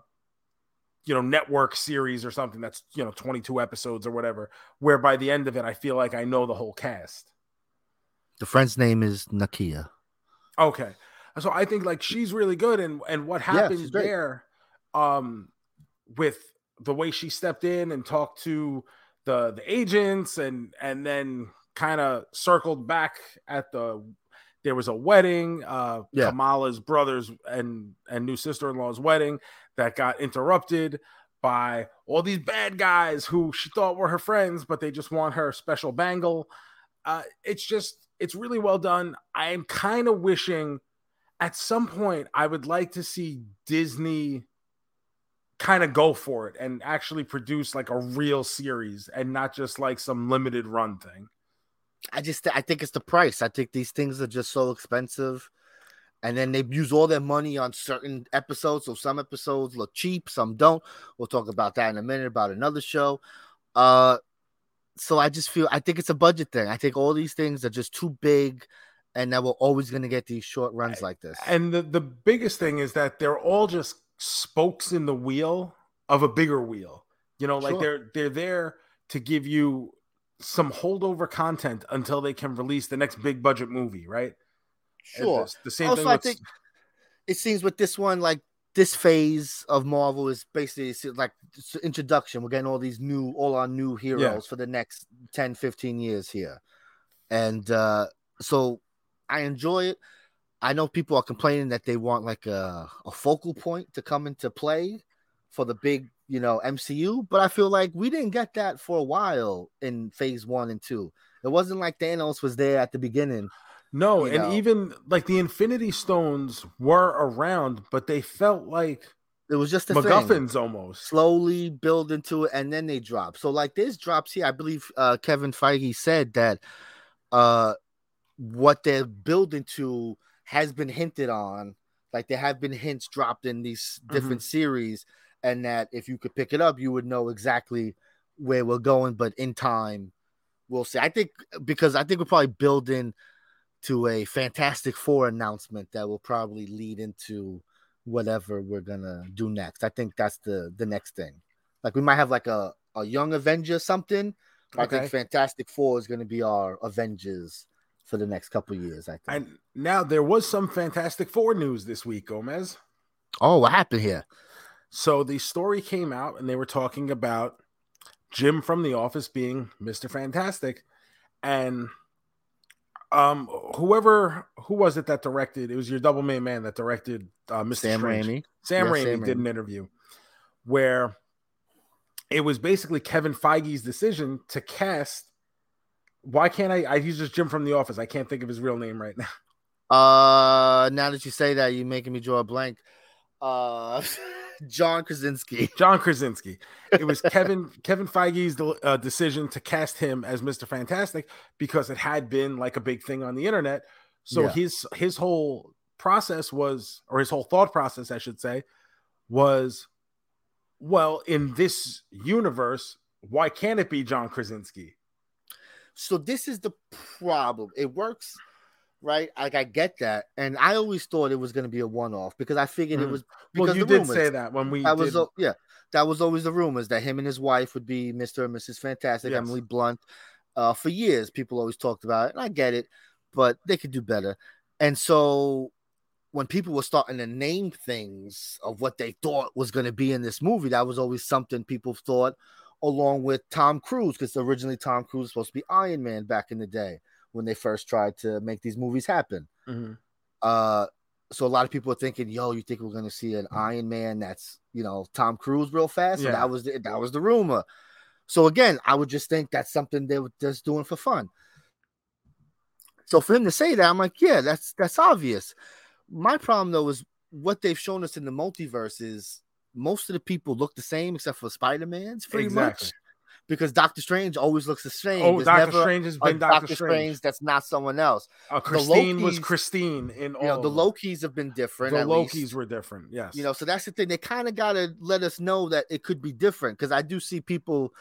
you know network series or something that's you know 22 episodes or whatever where by the end of it i feel like i know the whole cast the friend's name is Nakia. Okay. So I think like she's really good and and what happens great. there um with the way she stepped in and talked to the the agents and and then kind of circled back at the there was a wedding uh Yeah. Kamala's brother's and and new sister-in-law's wedding that got interrupted by all these bad guys who she thought were her friends but they just want her special bangle. Uh it's just it's really well done. I am kind of wishing at some point i would like to see disney kind of go for it and actually produce like a real series and not just like some limited run thing I just I think it's the price. I think these things are just so expensive. And then they use all their money on certain episodes. So some episodes look cheap, some don't. We'll talk about that in a minute about another show. Uh so I just feel I think it's a budget thing. I think all these things are just too big and that we're always gonna get these short runs like this. and the, the biggest thing is that they're all just spokes in the wheel of a bigger wheel you know like Sure. they're they're there to give you some holdover content until they can release the next big budget movie right Sure. the, the same Also, thing I with think it seems with this one, like this phase of Marvel is basically like introduction. We're getting all these new, all our new heroes for the next 10, 15 years here. And uh so I enjoy it. I know people are complaining that they want like a, a focal point to come into play for the big, you know, MCU, but I feel like we didn't get that for a while in phase one and two. It wasn't like Thanos was there at the beginning. no and know. even like the infinity stones were around but they felt like It was just a thing. MacGuffins almost slowly build into it and then they drop. So like there's drops here. I believe uh Kevin Feige said that uh what they're building to has been hinted on. Like there have been hints dropped in these different series, and that if you could pick it up, you would know exactly where we're going. But in time, we'll see. I think because I think we're probably building to a Fantastic Four announcement that will probably lead into whatever we're gonna do next. I think that's the the next thing. Like we might have like a a young Avenger something. I think Fantastic Four is gonna be our Avengers for the next couple years. I think. And now there was some Fantastic Four news this week, Gomez. oh, what happened here? So the story came out, and they were talking about Jim from The Office being Mister Fantastic, and um, whoever who was it that directed? It was your double main man that directed uh, Mister Sam Strange. Raimi. Sam Yeah, Raimi Sam did Raimi. an interview where it was basically Kevin Feige's decision to cast. Why can't I? I use just Jim from The Office. I can't think of his real name right now. Uh, now that you say that, you're making me draw a blank. Uh, John Krasinski. John Krasinski. It was Kevin Kevin Feige's uh, decision to cast him as Mr. Fantastic because it had been like a big thing on the internet. So Yeah. his his whole process was, or his whole thought process, I should say, was, well, in this universe, why can't it be John Krasinski? So this is the problem. It works, right? Like I get that, and I always thought it was going to be a one-off because I figured it Mhm. was because Well, you did rumors. say that when we That was yeah, that was always the rumors that him and his wife would be Mr. and Mrs. Fantastic, Yes. Emily Blunt. Uh, for years, people always talked about it, and I get it, but they could do better. And so, when people were starting to name things of what they thought was going to be in this movie, that was always something people thought, along with Tom Cruise, because originally Tom Cruise was supposed to be Iron Man back in the day when they first tried to make these movies happen. Mhm. Uh, so a lot of people are thinking, "Yo, you think we're going to see an Iron Man that's you know Tom Cruise real fast?" So that was the, that was the rumor. So again, I would just think that's something they were just doing for fun. So for him to say that, I'm like, yeah, that's that's obvious. My problem though is what they've shown us in the multiverse is most of the people look the same except for Spider Man's pretty Exactly. much because Doctor Strange always looks the same. Oh, There's Doctor Strange has been Doctor, Strange. Strange that's not someone else. Uh, Christine was Christine in all. You know, the them. Lokis have been different. The Lokis least. were different. Yes. You know, so that's the thing. They kind of got to let us know that it could be different because I do see people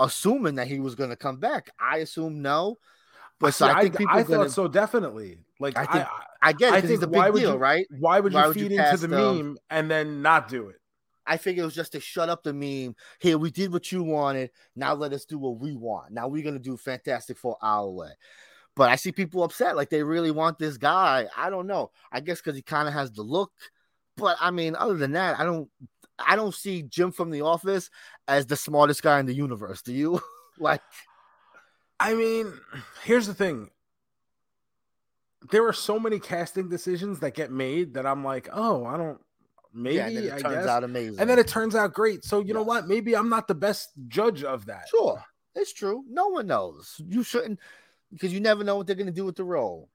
assuming that he was going to come back. I assume no, but so I think people I gonna, thought so definitely. Like I I, think- I, I get it I 'cause he's a think why big deal, you- right? why would you Why would you feed into the um, meme and then not do it? I figured it was just to shut up the meme. Here, we did what you wanted. Now let us do what we want. Now we're gonna do Fantastic Four our way. But I see people upset, like they really want this guy. I don't know. I guess because he kind of has the look. But I mean, other than that, I don't. I don't see Jim from The Office as the smartest guy in the universe. Do you? like, I mean, here's the thing. There are so many casting decisions that get made that I'm like, oh, I don't. Maybe yeah, and then it I turns guess. out amazing. and then it turns out great. So you know what? Maybe I'm not the best judge of that. sure, it's true. No one knows. You shouldn't, because you never know what they're gonna do with the role.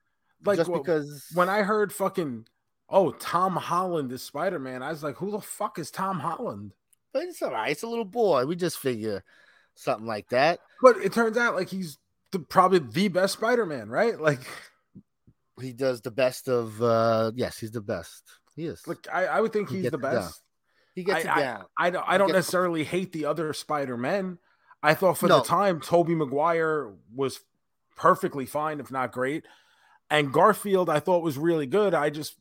Like just wh- because when I heard fucking, oh, Tom Holland is Spider Man, I was like, who the fuck is Tom Holland? But it's all right. It's a little boy. We just figure something like that. But it turns out like he's the, probably the best Spider Man, right? Like, He does the best of. uh Yes, he's the best. He is. like I, I would think He he's the it best. he gets I- it down. I don't. I don't gets- necessarily hate the other Spider Men. I thought for No. the time Tobey Maguire was perfectly fine, if not great, and Garfield I thought was really good. I just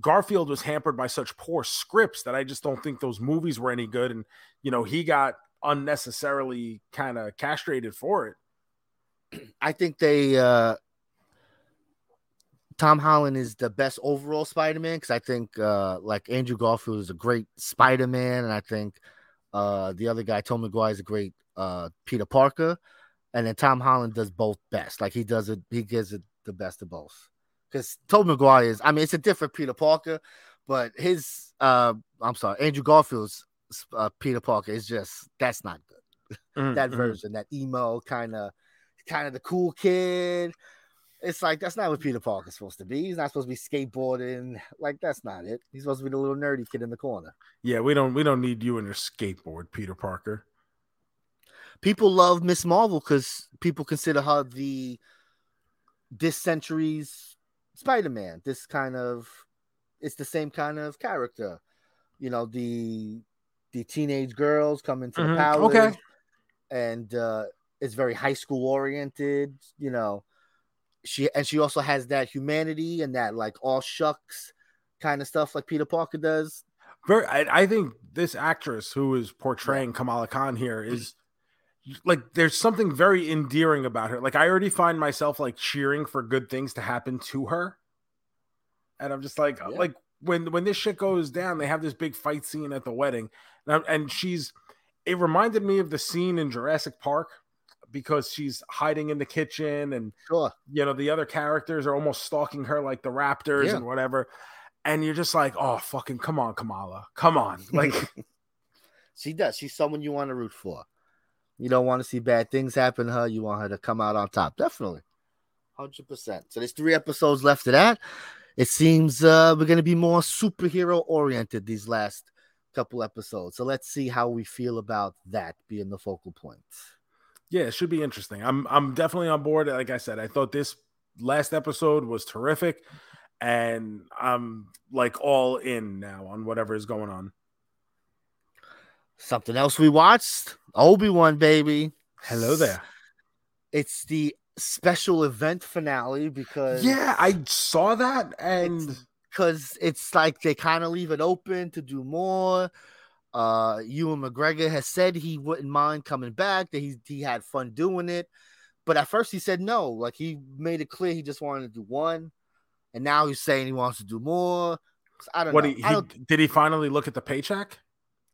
Garfield was hampered by such poor scripts that I just don't think those movies were any good, and you know he got unnecessarily kind of castrated for it. I think they. uh Tom Holland is the best overall Spider-Man because I think uh like Andrew Garfield is a great Spider-Man, and I think uh the other guy, Tom McGuire, is a great uh Peter Parker, and then Tom Holland does both best. Like he does it, he gives it the best of both. Because Tom McGuire is, I mean, it's a different Peter Parker, but his uh I'm sorry, Andrew Garfield's uh, Peter Parker is just that's not good that Mhm. version, that emo kind of, kind of the cool kid. It's like that's not what Peter Parker's supposed to be. He's not supposed to be skateboarding. Like that's not it. He's supposed to be the little nerdy kid in the corner. Yeah, we don't. We don't need you and your skateboard, Peter Parker. People love Ms. Marvel because people consider her the this century's Spider-Man. This kind of, it's the same kind of character. You know the the teenage girls come into the Mhm, palace. okay. and uh, it's very high school oriented. You know, she and she also has that humanity and that like all shucks kind of stuff like Peter Parker does. very I, I think this actress who is portraying Kamala Khan here is like there's something very endearing about her. Like I already find myself like cheering for good things to happen to her. And I'm just like Yeah. like when when this shit goes down, they have this big fight scene at the wedding. And, I'm- and she's it reminded me of the scene in Jurassic Park because she's hiding in the kitchen and Sure. you know the other characters are almost stalking her like the raptors Yeah. and whatever and you're just like oh fucking come on kamala come on like She does. She's someone you want to root for. You don't want to see bad things happen to her. You want her to come out on top. Definitely. 100%. So there's three episodes left of that. It seems uh, we're going to be more superhero oriented these last couple episodes. So let's see how we feel about that being the focal point. Yeah it should be interesting. I'm i'm definitely on board. Like i said i thought this last episode was terrific and i'm like all in now on whatever is going on. Something else we watched? Obi Wan, baby. hello there. It's the special event finale because yeah i saw that and because it's like they kind of leave it open to do more. Uh, Ewan McGregor has said he wouldn't mind coming back, that he he had fun doing it, but at first he said no. Like he made it clear he just wanted to do one, and now he's saying he wants to do more. I don't what know. he, don't. did he finally look at the paycheck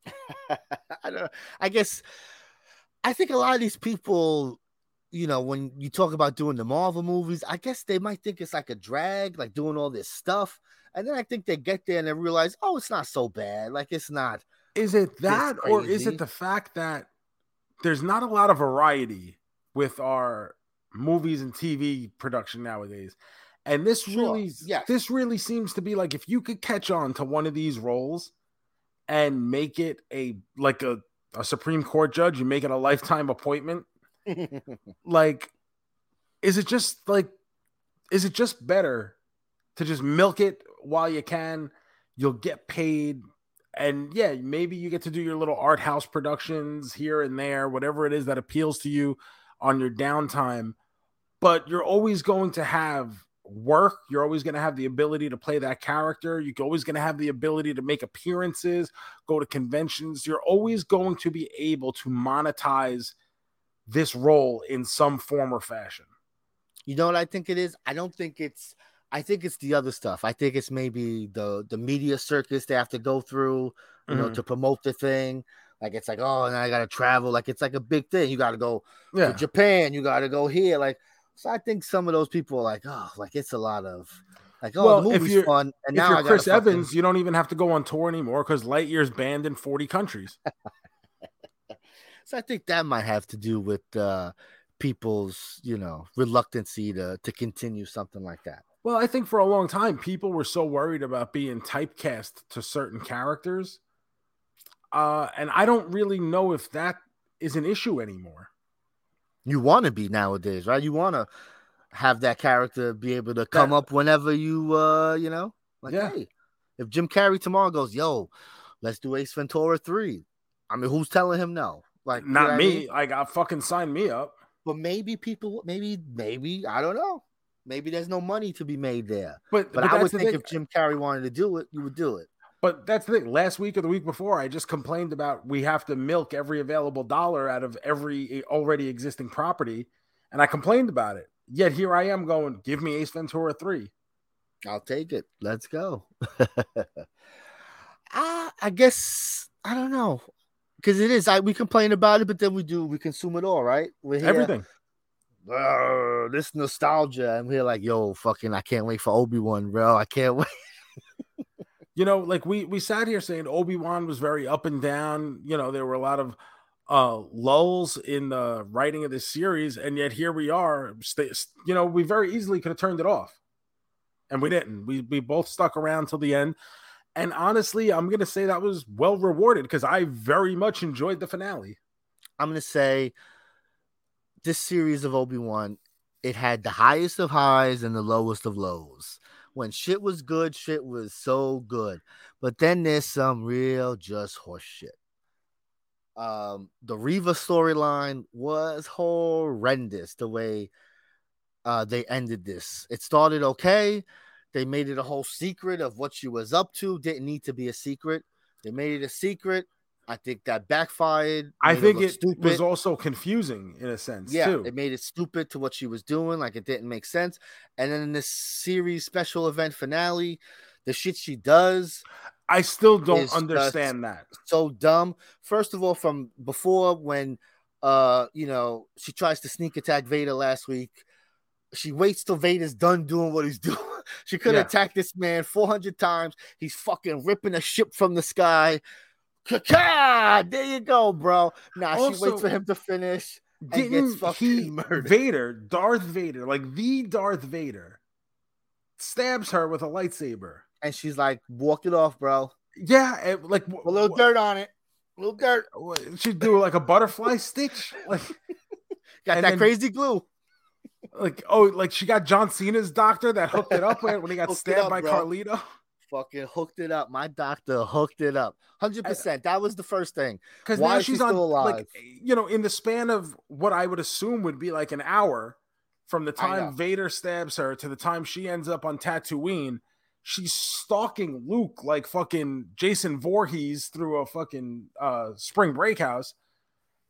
I don't. Know. I guess. I think a lot of these people, you know, when you talk about doing the Marvel movies, I guess they might think it's like a drag, like doing all this stuff. And then I think they get there and they realize, oh, it's not so bad. Like it's not. Is it that, or is it the fact that there's not a lot of variety with our movies and TV production nowadays? And this Sure, really, yes. this really seems to be like if you could catch on to one of these roles and make it a like a, a Supreme Court judge, you make it a lifetime appointment. Like, is it just like, is it just better to just milk it while you can? You'll get paid and yeah, maybe you get to do your little art house productions here and there, whatever it is that appeals to you on your downtime. But you're always going to have work. You're always going to have the ability to play that character. You're always going to have the ability to make appearances, go to conventions. You're always going to be able to monetize this role in some form or fashion. You know what I think it is? I don't think it's I think it's the other stuff. I think it's maybe the the media circus they have to go through, you know, Mhm. to promote the thing. Like it's like, oh, and I gotta travel. Like it's like a big thing. You gotta go Yeah. to Japan, you gotta go here. Like so I think some of those people are like, oh, like it's a lot of like, oh, Well, the if you're- fun. And If now you're Chris fucking- Evans, you don't even have to go on tour anymore because Lightyear's banned in 40 countries. So I think that might have to do with uh people's, you know, reluctancy to to continue something like that. Well, I think for a long time, people were so worried about being typecast to certain characters. Uh, and I don't really know if that is an issue anymore. you want to be nowadays, right? You want to have that character be able to come That- up whenever you, uh, you know, like, Yeah. hey, if Jim Carrey tomorrow goes, yo, let's do Ace Ventura 3. I mean, who's telling him no? Like, Not what I me. mean? Like, I fucking sign me up. But maybe people, maybe, maybe, I don't know. Maybe there's no money to be made there. But, But, but I would think thing. if Jim Carrey wanted to do it, you would do it. But that's the thing. Last week or the week before, I just complained about we have to milk every available dollar out of every eh, already existing property, and I complained about it. Yet here I am going, give me Ace Ventura three. I'll take it. Let's go. I, I guess I don't know because it is. I we complain about it, but then we do we consume it all, right? We're here, Everything. "Arr, this nostalgia, and we're like, yo, fucking, I can't wait for Obi Wan, bro. I can't wait. you know, like we we sat here saying Obi Wan was very up and down. You know, there were a lot of uh lulls in the writing of this series, and yet here we are. St- you know, we very easily could have turned it off, and we didn't. We we both stuck around till the end. And honestly, I'm gonna say that was well rewarded because I very much enjoyed the finale. I'm gonna say this series of Obi Wan, it had the highest of highs and the lowest of lows. When shit was good, shit was so good. But then there's some real just horse shit. Um, the Reva storyline was horrendous the way uh they ended this. It started okay. They made it a whole secret of what she was up to. Didn't need to be a secret. They made it a secret. I think that backfired. I think look it was also confusing in a sense Yeah, too. it made it stupid to what she was doing. Like it didn't make sense. And then in this series special event finale, the shit she does I still don't understand that. so dumb. First of all, from before when uh you know she tries to sneak attack Vader last week, she waits till Vader's done doing what he's doing. she could Yeah. attack this man 400 times. He's fucking ripping a ship from the sky. Ka-ka! There you go, bro. Nah, she waits for him to finish. Didn't fucking he murdered. Vader, Darth Vader, like the Darth Vader, stabs her with a lightsaber. And she's like, walk it off, bro. Yeah, it- like wh- A little wh- dirt on it. A little dirt. She'd do like a butterfly stitch, like Got that then- crazy glue. like oh, like she got John Cena's doctor that hooked it up when when he got stabbed up, by bro. Carlito. Fucking hooked it up. My doctor hooked it up. 100%. That was the first thing. Because now is she she's on alive? like you know in the span of what I would assume would be like an hour from the time Vader stabs her to the time she ends up on Tatooine. She's stalking Luke like fucking Jason Voorhees through a fucking uh, spring break house,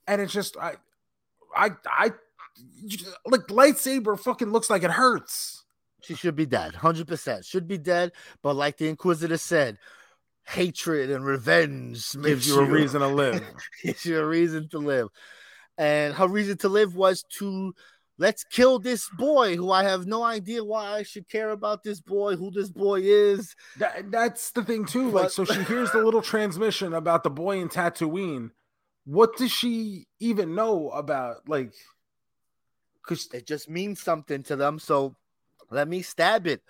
and it's just I, I, I, like lightsaber fucking looks like it hurts. She should be dead. 100%. Should be dead. But like the Inquisitor said, hatred and revenge Gives you a reason to live. gives you a reason to live. And her reason to live was to let's kill this boy who I have no idea why I should care about this boy, who this boy is. That, that's the thing too. Like, so she hears the little transmission about the boy in Tatooine. What does she even know about? Like, because It just means something to them. So let me stab it.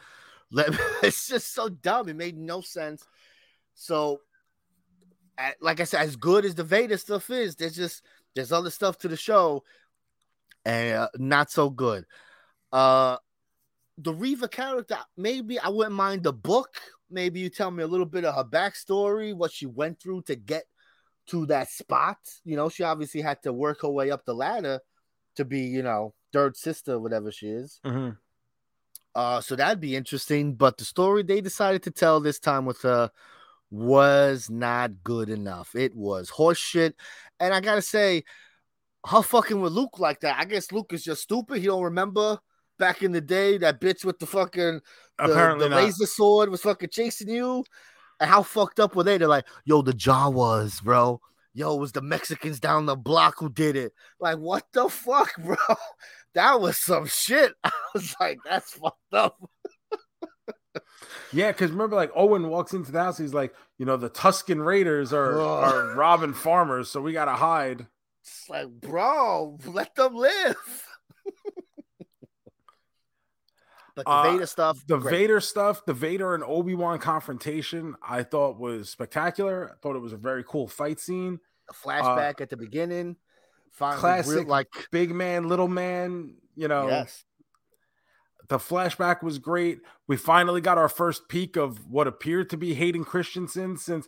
Let it's just so dumb. It made no sense. So, like I said, as good as the Vader stuff is, there's just there's other stuff to the show, and uh, not so good. Uh, the Reva character, maybe I wouldn't mind the book. Maybe you tell me a little bit of her backstory, what she went through to get to that spot. You know, she obviously had to work her way up the ladder to be, you know, third sister, whatever she is. Uh, so that'd be interesting. But the story they decided to tell this time with her was not good enough. It was horseshit. And I gotta say, how fucking with Luke like that. I guess Luke is just stupid. He don't remember back in the day that bitch with the fucking the, apparently the not. laser sword was fucking chasing you. And how fucked up were they? They're like, yo, the Jawas, bro. Yo, it was the Mexicans down the block who did it. Like, what the fuck, bro? That was some shit. I was like, that's fucked up. Yeah, because remember, like Owen walks into the house. He's like, you know, the Tusken Raiders are, are robbing farmers, so we gotta hide. It's like, bro, let them live. but the Uh, Vader stuff, The great. Vader stuff, the Vader and Obi Wan confrontation, I thought was spectacular. I thought it was a very cool fight scene. the flashback at the beginning, finally, real, classic like, Big man, little man. You know, yes, the flashback was great. We finally got our first peek of what appeared to be Hayden Christensen. Since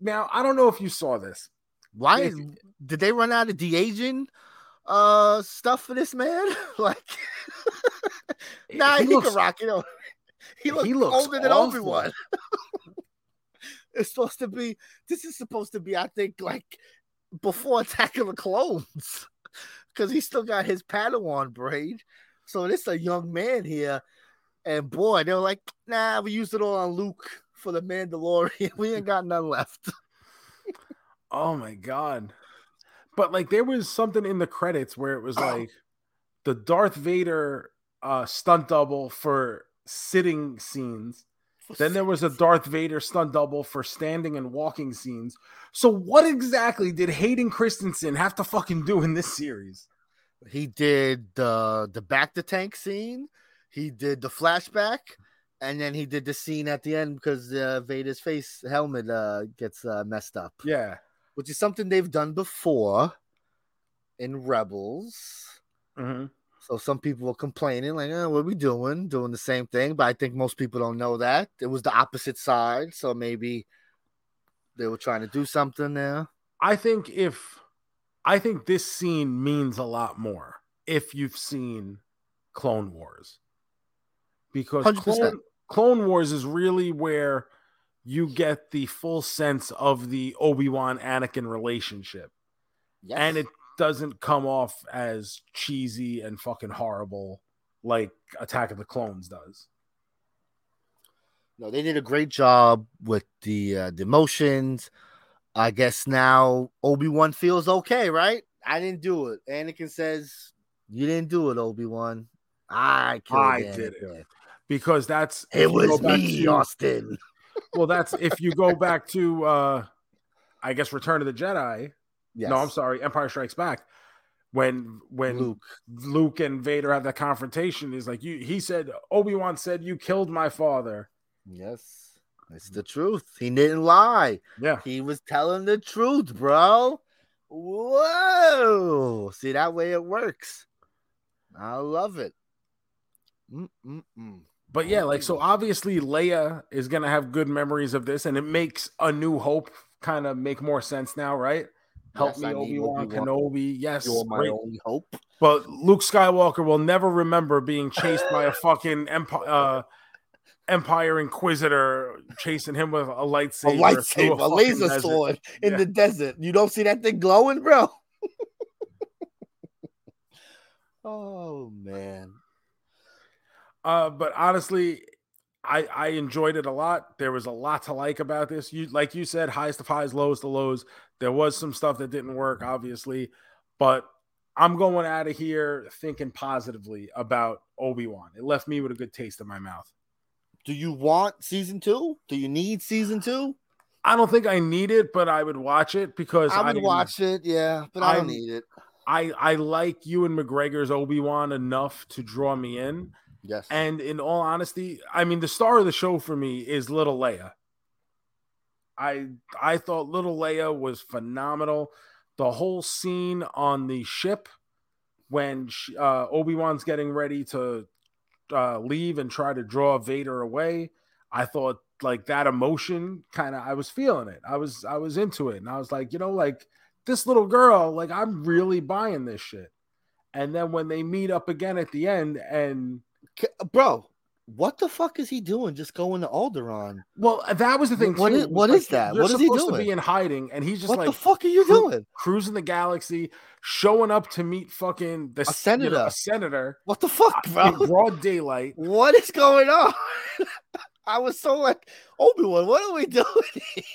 now, I don't know if you saw this. why is, did they run out of de aging uh stuff for this man? like, nah, he, looks- can rock it. know. He looks, He looks older than awful. Obi Wan. it's supposed to be. This is supposed to be, I think, like before Attack of the Clones, because he still got his Padawan braid. So this a young man here, and boy, they were like, "Nah, we used it all on Luke for the Mandalorian. We ain't got none left." Oh my god. But like there was something in the credits where it was like the Darth Vader uh stunt double for sitting scenes. Then there was a Darth Vader stunt double for standing and walking scenes. So what exactly did Hayden Christensen have to fucking do in this series? He did the the back to tank scene. He did the flashback, and then he did the scene at the end because uh, Vader's face helmet uh, gets uh, messed up, Yeah. which is something they've done before in Rebels. Mhm. So some people were complaining, like, oh, "What are we doing? Doing the same thing?" But I think most people don't know that it was the opposite side. So maybe they were trying to do something there. I think if I think this scene means a lot more if you've seen Clone Wars. Because 100%. Clone, Clone Wars is really where you get the full sense of the Obi-Wan Anakin relationship. Yes. And it doesn't come off as cheesy and fucking horrible like Attack of the Clones does. No, they did a great job with the uh, the emotions. I guess now Obi Wan feels okay, right? I didn't do it. Anakin says, "You didn't do it, Obi Wan. I killed I Anakin. did it." Because that's It was me, to- Austin." well, that's if you go back to uh I guess Return of the Jedi. Yes. No, I'm sorry, Empire Strikes Back. When when Luke. Luke and Vader have that confrontation, he's like, "You." He said, "Obi Wan said you killed my father." Yes, it's the truth. He didn't lie. Yeah, He was telling the truth, bro. Whoa! See that way it works. I love it. Mm-mm-mm. but yeah, like so. Obviously, Leia is gonna have good memories of this, and it makes A New Hope kind of make more sense now, right? Help Yes, me, Obi Wan Kenobi. Yes, You're my great. only hope. But Luke Skywalker will never remember being chased by a fucking empire, uh, Empire Inquisitor chasing him with a A lightsaber, through lightsaber, a fucking laser desert. sword in Yeah. the desert. You don't see that thing glowing, bro? oh man. Uh, but honestly, I I enjoyed it a lot. There was a lot to like about this. You like you said, highs to highs, lows to lows. There was some stuff that didn't work, obviously, but I'm going out of here thinking positively about Obi Wan. It left me with a good taste in my mouth. Do you want season two? Do you need season two? I don't think I need it, but I would watch it because I would I'm- watch it, yeah, but I don't need it. I I like Ewan McGregor's Obi Wan enough to draw me in. Yes. And in all honesty, I mean the star of the show for me is Little Leia. I I thought Little Leia was phenomenal. The whole scene on the ship when she, uh, Obi Wan's getting ready to uh, leave and try to draw Vader away, I thought like that emotion kind of I was feeling it. I was I was into it, and I was like, you know, like this little girl, like I'm really buying this shit. And then when they meet up again at the end, and bro, what the fuck is he doing? Just going to Alderaan? well, that was the thing. What too. is- what like, is that? What is he supposed to doing? be in hiding, and he's just what like the fuck are you cru- doing? cruising the galaxy, showing up to meet fucking the A senator. a senator What the fuck, uh, in bro? broad daylight. What is going on? I was so like, Obi Wan, what are we doing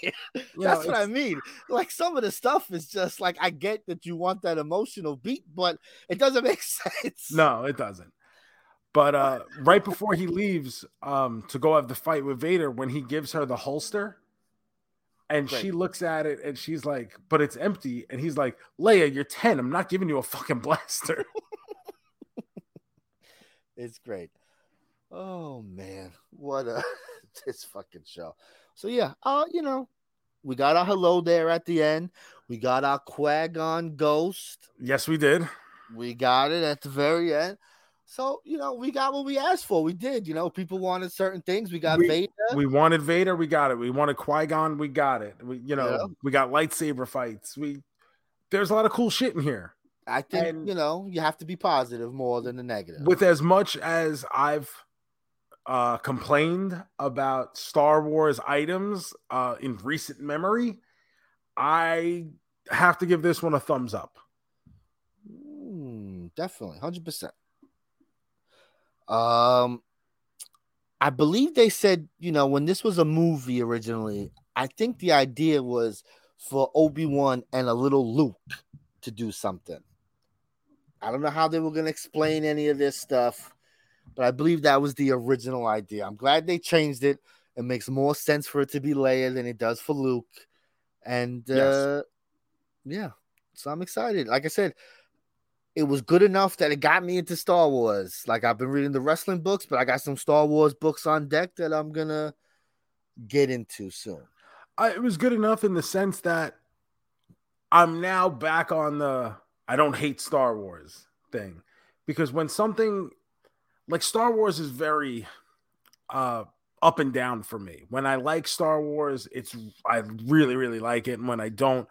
here? You That's know, what I mean. Like some of the stuff is just like I get that you want that emotional beat, but it doesn't make sense. No, it doesn't. But uh, right before he leaves um, to go have the fight with Vader, when he gives her the holster, and she looks at it and she's like, "But it's empty," and he's like, "Leia, you're ten. I'm not giving you a fucking blaster." It's great. Oh man, what a this fucking show. So yeah, uh, you know, we got our hello there at the end. We got our Qui Gon ghost. yes, we did. We got it at the very end. So you know, we got what we asked for. We did. You know, people wanted certain things. We got We- Vader. We wanted Vader, we got it. We wanted Qui Gon, we got it. We, you know, Yeah. we got lightsaber fights. We there's a lot of cool shit in here. I think and- you know you have to be positive more than the negative. with as much as I've uh, complained about Star Wars items uh, in recent memory, I have to give this one a thumbs up. Mm, definitely, hundred percent. Um, I believe they said you know when this was a movie originally. I think the idea was for Obi Wan and a little Luke to do something. I don't know how they were going to explain any of this stuff, but I believe that was the original idea. I'm glad they changed it. It makes more sense for it to be Leia than it does for Luke, and Yes. uh, yeah, so I'm excited. Like I said, it was good enough that it got me into Star Wars. Like I've been reading the wrestling books, but I got some Star Wars books on deck that I'm gonna get into soon. I, it was good enough in the sense that I'm now back on the I don't hate Star Wars thing because when something like Star Wars is very uh up and down for me. When I like Star Wars, it's I really really like it and when I don't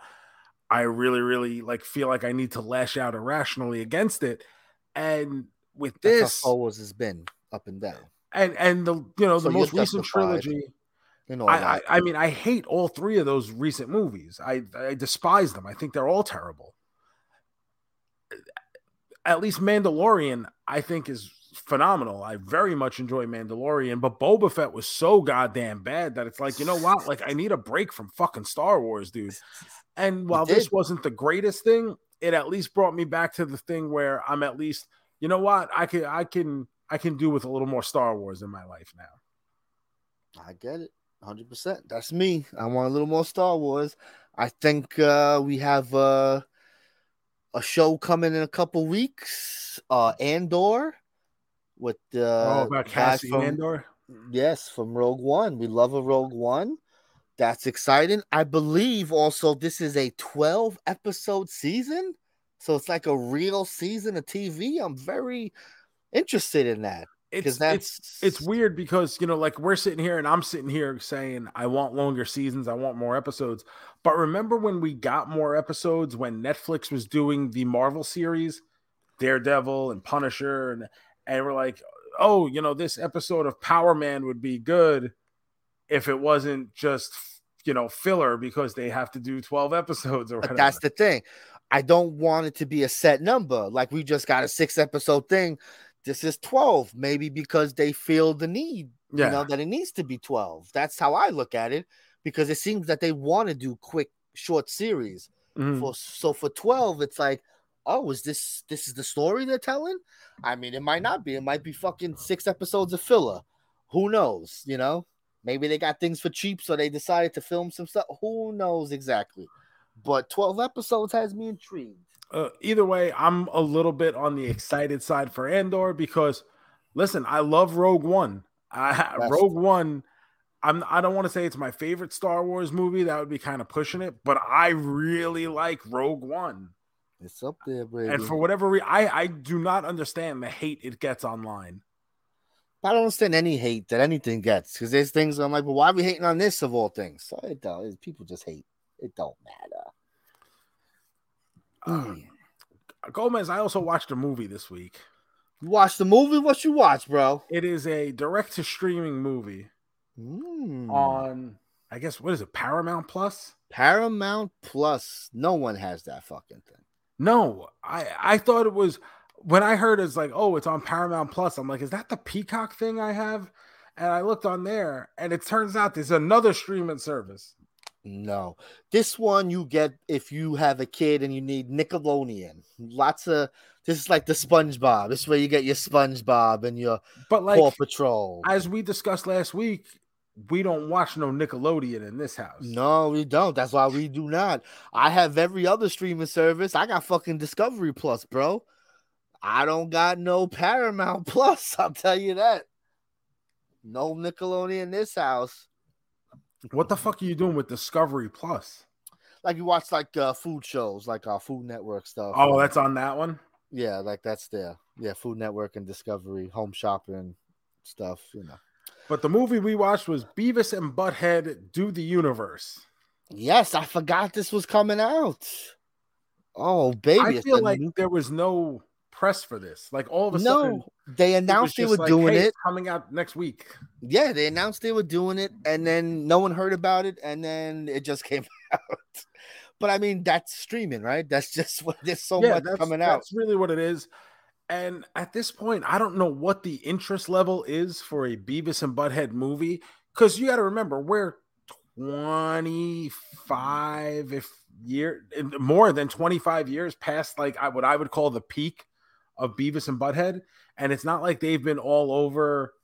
I really, really like feel like I need to lash out irrationally against it. And with That's how this, Star Wars has been up and down. and and the you know So the most recent trilogy. You know, I, I. I mean I hate all three of those recent movies. I I despise them. I think they're all terrible. At least Mandalorian, I think, is phenomenal. I very much enjoy Mandalorian, but Boba Fett was so goddamn bad that it's like, you know what? Like, I need a break from fucking Star Wars, dude. And while this wasn't the greatest thing, it at least brought me back to the thing where I'm at least, you know what? I can I can I can do with a little more Star Wars in my life now. I get it. 100%. That's me. I want a little more Star Wars. I think uh, we have uh, a show coming in a couple weeks. Uh, Andor with the oh, about Cassie from- Andor. Yes, from Rogue One. We love a Rogue One. That's exciting. I believe also this is a 12 episode season. So it's like a real season of TV. I'm very interested in that. It's Because that's it's it's weird because you know, like we're sitting here and I'm sitting here saying I want longer seasons, I want more episodes. But remember when we got more episodes when Netflix was doing the Marvel series, Daredevil and Punisher, and and we're like, oh, you know, this episode of Power Man would be good if it wasn't just you know filler because they have to do 12 episodes or whatever. that's the thing. I don't want it to be a set number. Like we just got a six episode thing. This is 12, maybe because they feel the need, yeah. you know, that it needs to be 12. That's how I look at it because it seems that they want to do quick, short series. Mhm. For so for 12, it's like, oh, is this this is the story they're telling? I mean, it might not be. It might be fucking six episodes of filler. Who knows? You know, maybe they got things for cheap, so they decided to film some stuff. Who knows exactly? But 12 episodes has me intrigued. uh, either way, I'm a little bit on the excited side for Andor because, listen, I love Rogue One. I, That's- Rogue One. I'm. I don't want to say it's my favorite Star Wars movie. That would be kind of pushing it, but I really like Rogue One. It's up there, baby. And for whatever reason, I I do not understand the hate it gets online. I don't understand any hate that anything gets because there's things I'm like, well, why are we hating on this of all things? So it don't, people just hate. It don't matter. Um, Gomez, I also watched a movie this week. You watch the movie? What you watch, bro? It is a direct to streaming movie Mm. on, I guess, what is it, Paramount Plus? Paramount Plus. No one has that fucking thing. No, I I thought it was when I heard it's like, oh, it's on Paramount Plus. I'm like, is that the Peacock thing I have? And I looked on there, and it turns out there's another streaming service. No, this one you get if you have a kid and you need Nickelodeon. Lots of this is like the SpongeBob. This is where you get your SpongeBob and your But like Paw Patrol. as we discussed last week, we don't watch no Nickelodeon in this house. No, we don't. That's why we do not. I have every other streaming service. I got fucking Discovery Plus, bro. I don't got no Paramount Plus. I'll tell you that. No Nickelodeon in this house. What the fuck are you doing with Discovery Plus? Like you watch like uh, food shows, like our Food Network stuff. Oh, that's on that one. yeah, like that's there. Yeah, Food Network and Discovery, home shopping stuff. You know. But the movie we watched was Beavis and Butthead Do the Universe. Yes, I forgot this was coming out. Oh, baby! I feel like new- there was no press for this. Like all of a sudden, no, they announced they were like, doing "Hey, it. coming out next week. Yeah, they announced they were doing it, and then no one heard about it, and then it just came out. But I mean, that's streaming, right? That's just what there's so much coming out. That's really what it is. And at this point, I don't know what the interest level is for a Beavis and Butthead movie because you got to remember we're 25 if year more than 25 years past like what I would call the peak of Beavis and Butthead, and it's not like they've been all over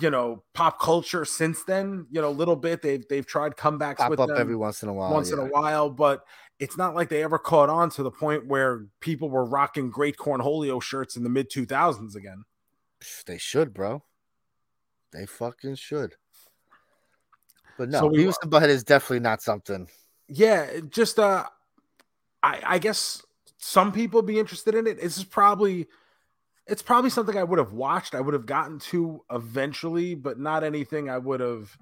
you know pop culture since then you know a little bit they've they've tried comebacks Pop with up them every once in a while. once in a while, but it's not like they ever caught on to the point where people were rocking great cornholio shirts in the mid 2000s again. They should, bro. They fucking should. But no, So we- and Butthead is definitely not something. Yeah, just uh I I guess some people be interested in it. This is probably it's probably something I would have watched. I would have gotten to eventually, but not anything I would have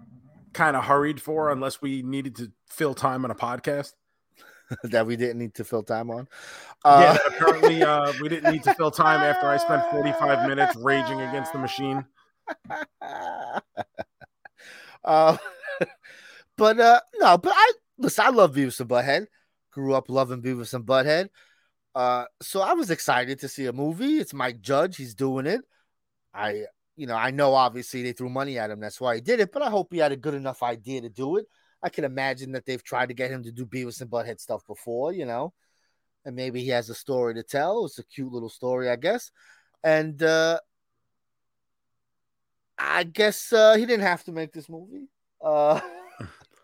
kind of hurried for unless we needed to fill time on a podcast. that we didn't need to fill time on. yeah, Uh, that apparently uh, we didn't need to fill time after I spent 45 minutes raging against the machine. uh, but uh, no, but I listen. I love Beavis and Butthead. Grew up loving Beavis and Butthead. Uh, so I was excited to see a movie. It's Mike Judge. He's doing it. I, you know, I know obviously they threw money at him. That's why he did it. But I hope he had a good enough idea to do it. I can imagine that they've tried to get him to do Beavis and Butthead stuff before, you know, and maybe he has a story to tell. It's a cute little story, I guess. And uh, I guess uh, he didn't have to make this movie. Uh,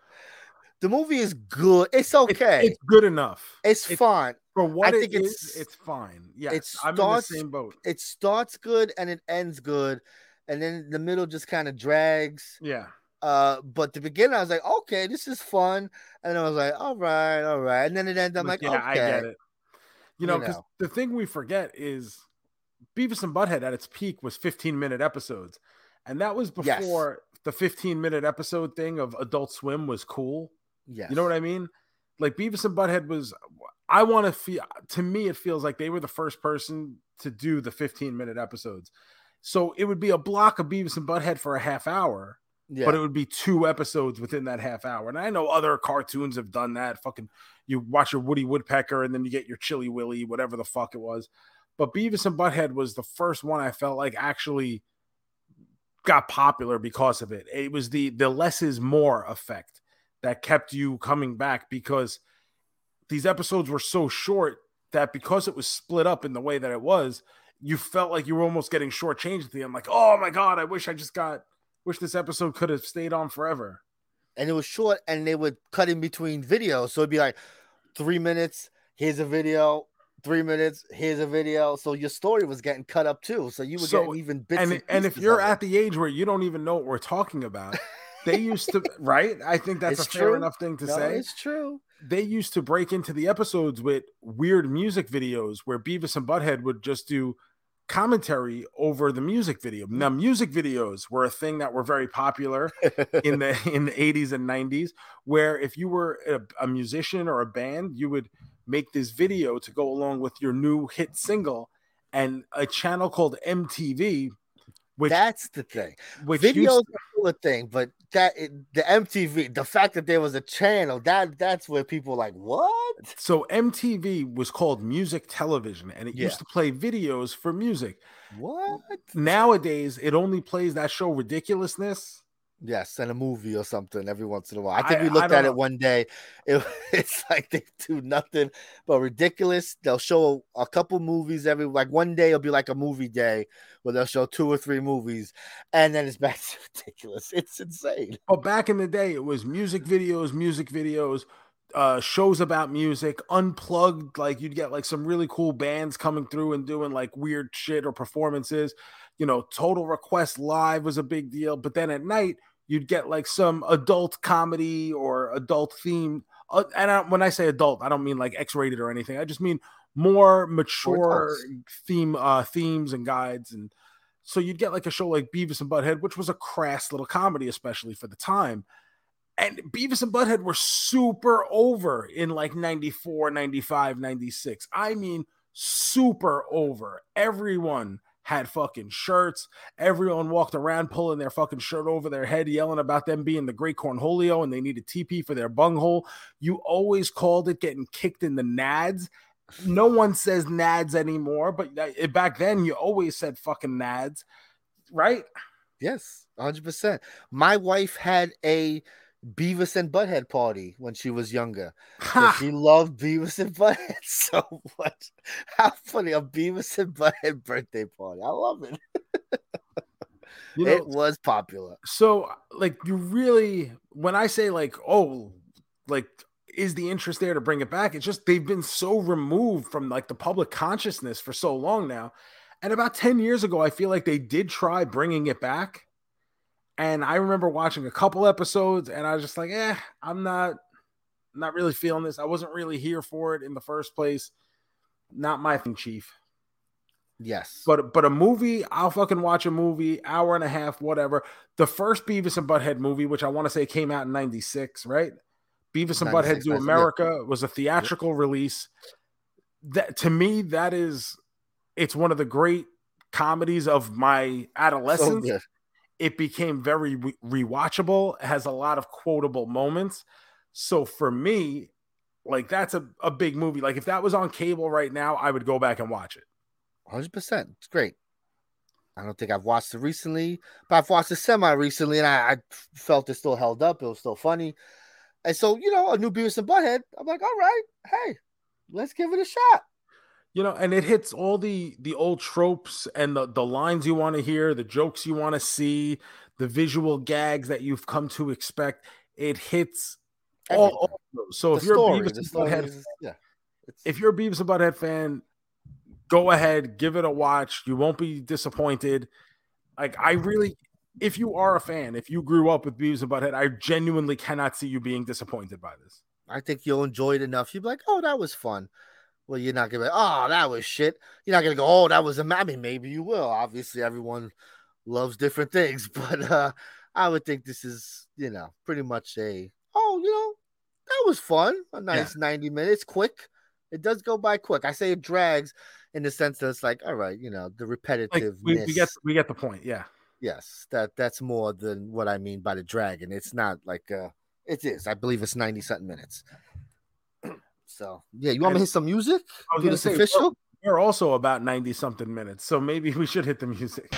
the movie is good. It's okay. It's, good enough. It's, it's- fun. For what I it think is, it's- it's fine. Yeah, it I'm in the same boat. It starts good and it ends good, and then the middle just kind of drags. Yeah. Uh, but the beginning, I was like, okay, this is fun, and I was like, all right, all right, and then it ended. I'm like, yeah, okay, I get it. You know, because the thing we forget is Beavis and Butthead at its peak was 15 minute episodes. And that was Yes. before the 15 minute episode thing of Adult Swim was cool. yes, You know what I mean? Like Beavis and Butthead was, I want to feel, to me, it feels like they were the first person to do the 15 minute episodes. So it would be a block of Beavis and Butthead for a half hour, yeah, but it would be two episodes within that half hour. And I know other cartoons have done that. Fucking, you watch your Woody Woodpecker and then you get your Chilly Willy, whatever the fuck it was. But Beavis and Butthead was the first one I felt like actually got popular because of it. It was the the less is more effect that kept you coming back because these episodes were so short that because it was split up in the way that it was, you felt like you were almost getting shortchanged at the end. Like, oh my god, I wish I just got, wish this episode could have stayed on forever. and it was short, and they would cut in between videos, so it'd be like three minutes. Here's a video. Three minutes. Here's a video. So your story was getting cut up too. So you were So- getting even bits. and and, and if you're of it. at the age where you don't even know what we're talking about, they used to right. I think that's It's a fair true. enough thing to no, say. it's true. they used to break into the episodes with weird music videos where Beavis and Butthead would just do commentary over the music video. Mm-hmm. Now, music videos were a thing that were very popular in the in the 80s and 90s, where if you were a, a musician or a band, you would make this video to go along with your new hit single. And a channel called MTV, which That's the thing. which Videos used are still a thing, but that the MTV, the fact that there was a channel, that that's where people were like, what? so MTV was called music television, and it Yeah. used to play videos for music. What? nowadays it only plays that show ridiculousness Yes, and a movie or something every once in a while. I think I- we looked at know. it one day. It, it's like they do nothing but ridiculous. They'll show a couple movies every like one day. It'll be like a movie day where they'll show two or three movies, and then it's back to ridiculous. It's insane. but back in the day it was music videos music videos uh shows about music unplugged like you'd get like some really cool bands coming through and doing like weird shit or performances you know total request live was a big deal but then at night you'd get like some adult comedy or adult themed. uh, and I, when i say adult i don't mean like x-rated or anything. I just mean more mature theme uh themes and guides. And so you'd get like a show like beavis and butthead which was a crass little comedy especially for the time. And beavis and butthead were super over in like 94 95 96 i mean super over. Everyone had fucking shirts. Everyone walked around pulling their fucking shirt over their head yelling about them being the great cornholio and they needed tp for their bunghole. You always called it getting kicked in the nads. No one says nads anymore but back then you always said fucking nads right? Yes, hundred percent. My wife had a Beavis and Butthead party when she was younger. She loved Beavis and Butthead so much. How funny a Beavis and Butthead birthday party! I love it. you know, it was popular. so like you really when i say like oh like is the interest there to bring it back it's just they've been so removed from like the public consciousness for so long now and about 10 years ago i feel like they did try bringing it back and i remember watching a couple episodes and i was just like eh i'm not not really feeling this i wasn't really here for it in the first place not my thing chief Yes, but but a movie, I'll fucking watch a movie, hour and a half, whatever. The first Beavis and Butthead movie, which I want to say came out in '96, right? Beavis and 96, Butthead Do 96, yeah. America was a theatrical release. That to me, that is it's one of the great comedies of my adolescence. good. It became very re- rewatchable. Has a lot of quotable moments. So for me, like that's a, a big movie. Like if that was on cable right now, I would go back and watch it. Hundred percent. It's great. I don't think I've watched it recently, but I've watched it semi recently, and I, I felt it still held up. It was still funny, and so you know, a new Beavis and Butthead. I'm like, all right, hey, let's give it a shot. You know, and it hits all the the old tropes and the the lines you want to hear, the jokes you want to see, the visual gags that you've come to expect. It hits all, all of those. So the if you're story, a Beavis and Butthead is, yeah. It's, if you're a Beavis and Butthead fan, go ahead, give it a watch. You won't be disappointed. Like I really, if you are a fan, if you grew up with Beavis and Butthead, I genuinely cannot see you being disappointed by this. I think you'll enjoy it enough. You'll be like, oh, that was fun. Well, you're not gonna be, oh, that was shit. You're not gonna go, oh, that was a. I mean, maybe you will. Obviously, everyone loves different things, but uh I would think this is, you know, pretty much a, oh, you know, that was fun. A nice 90 minutes, quick. It does go by quick. I say it drags in the sense that it's like, all right, you know, the Like repetitiveness. we, we get we get the point. Yeah. yes, that that's more than what I mean by the dragon. It's not like uh it is. I believe it's 90 something minutes. So yeah, you want me to hit some music? I was Do this say official? we're, we're also about 90 something minutes, so maybe we should hit the music.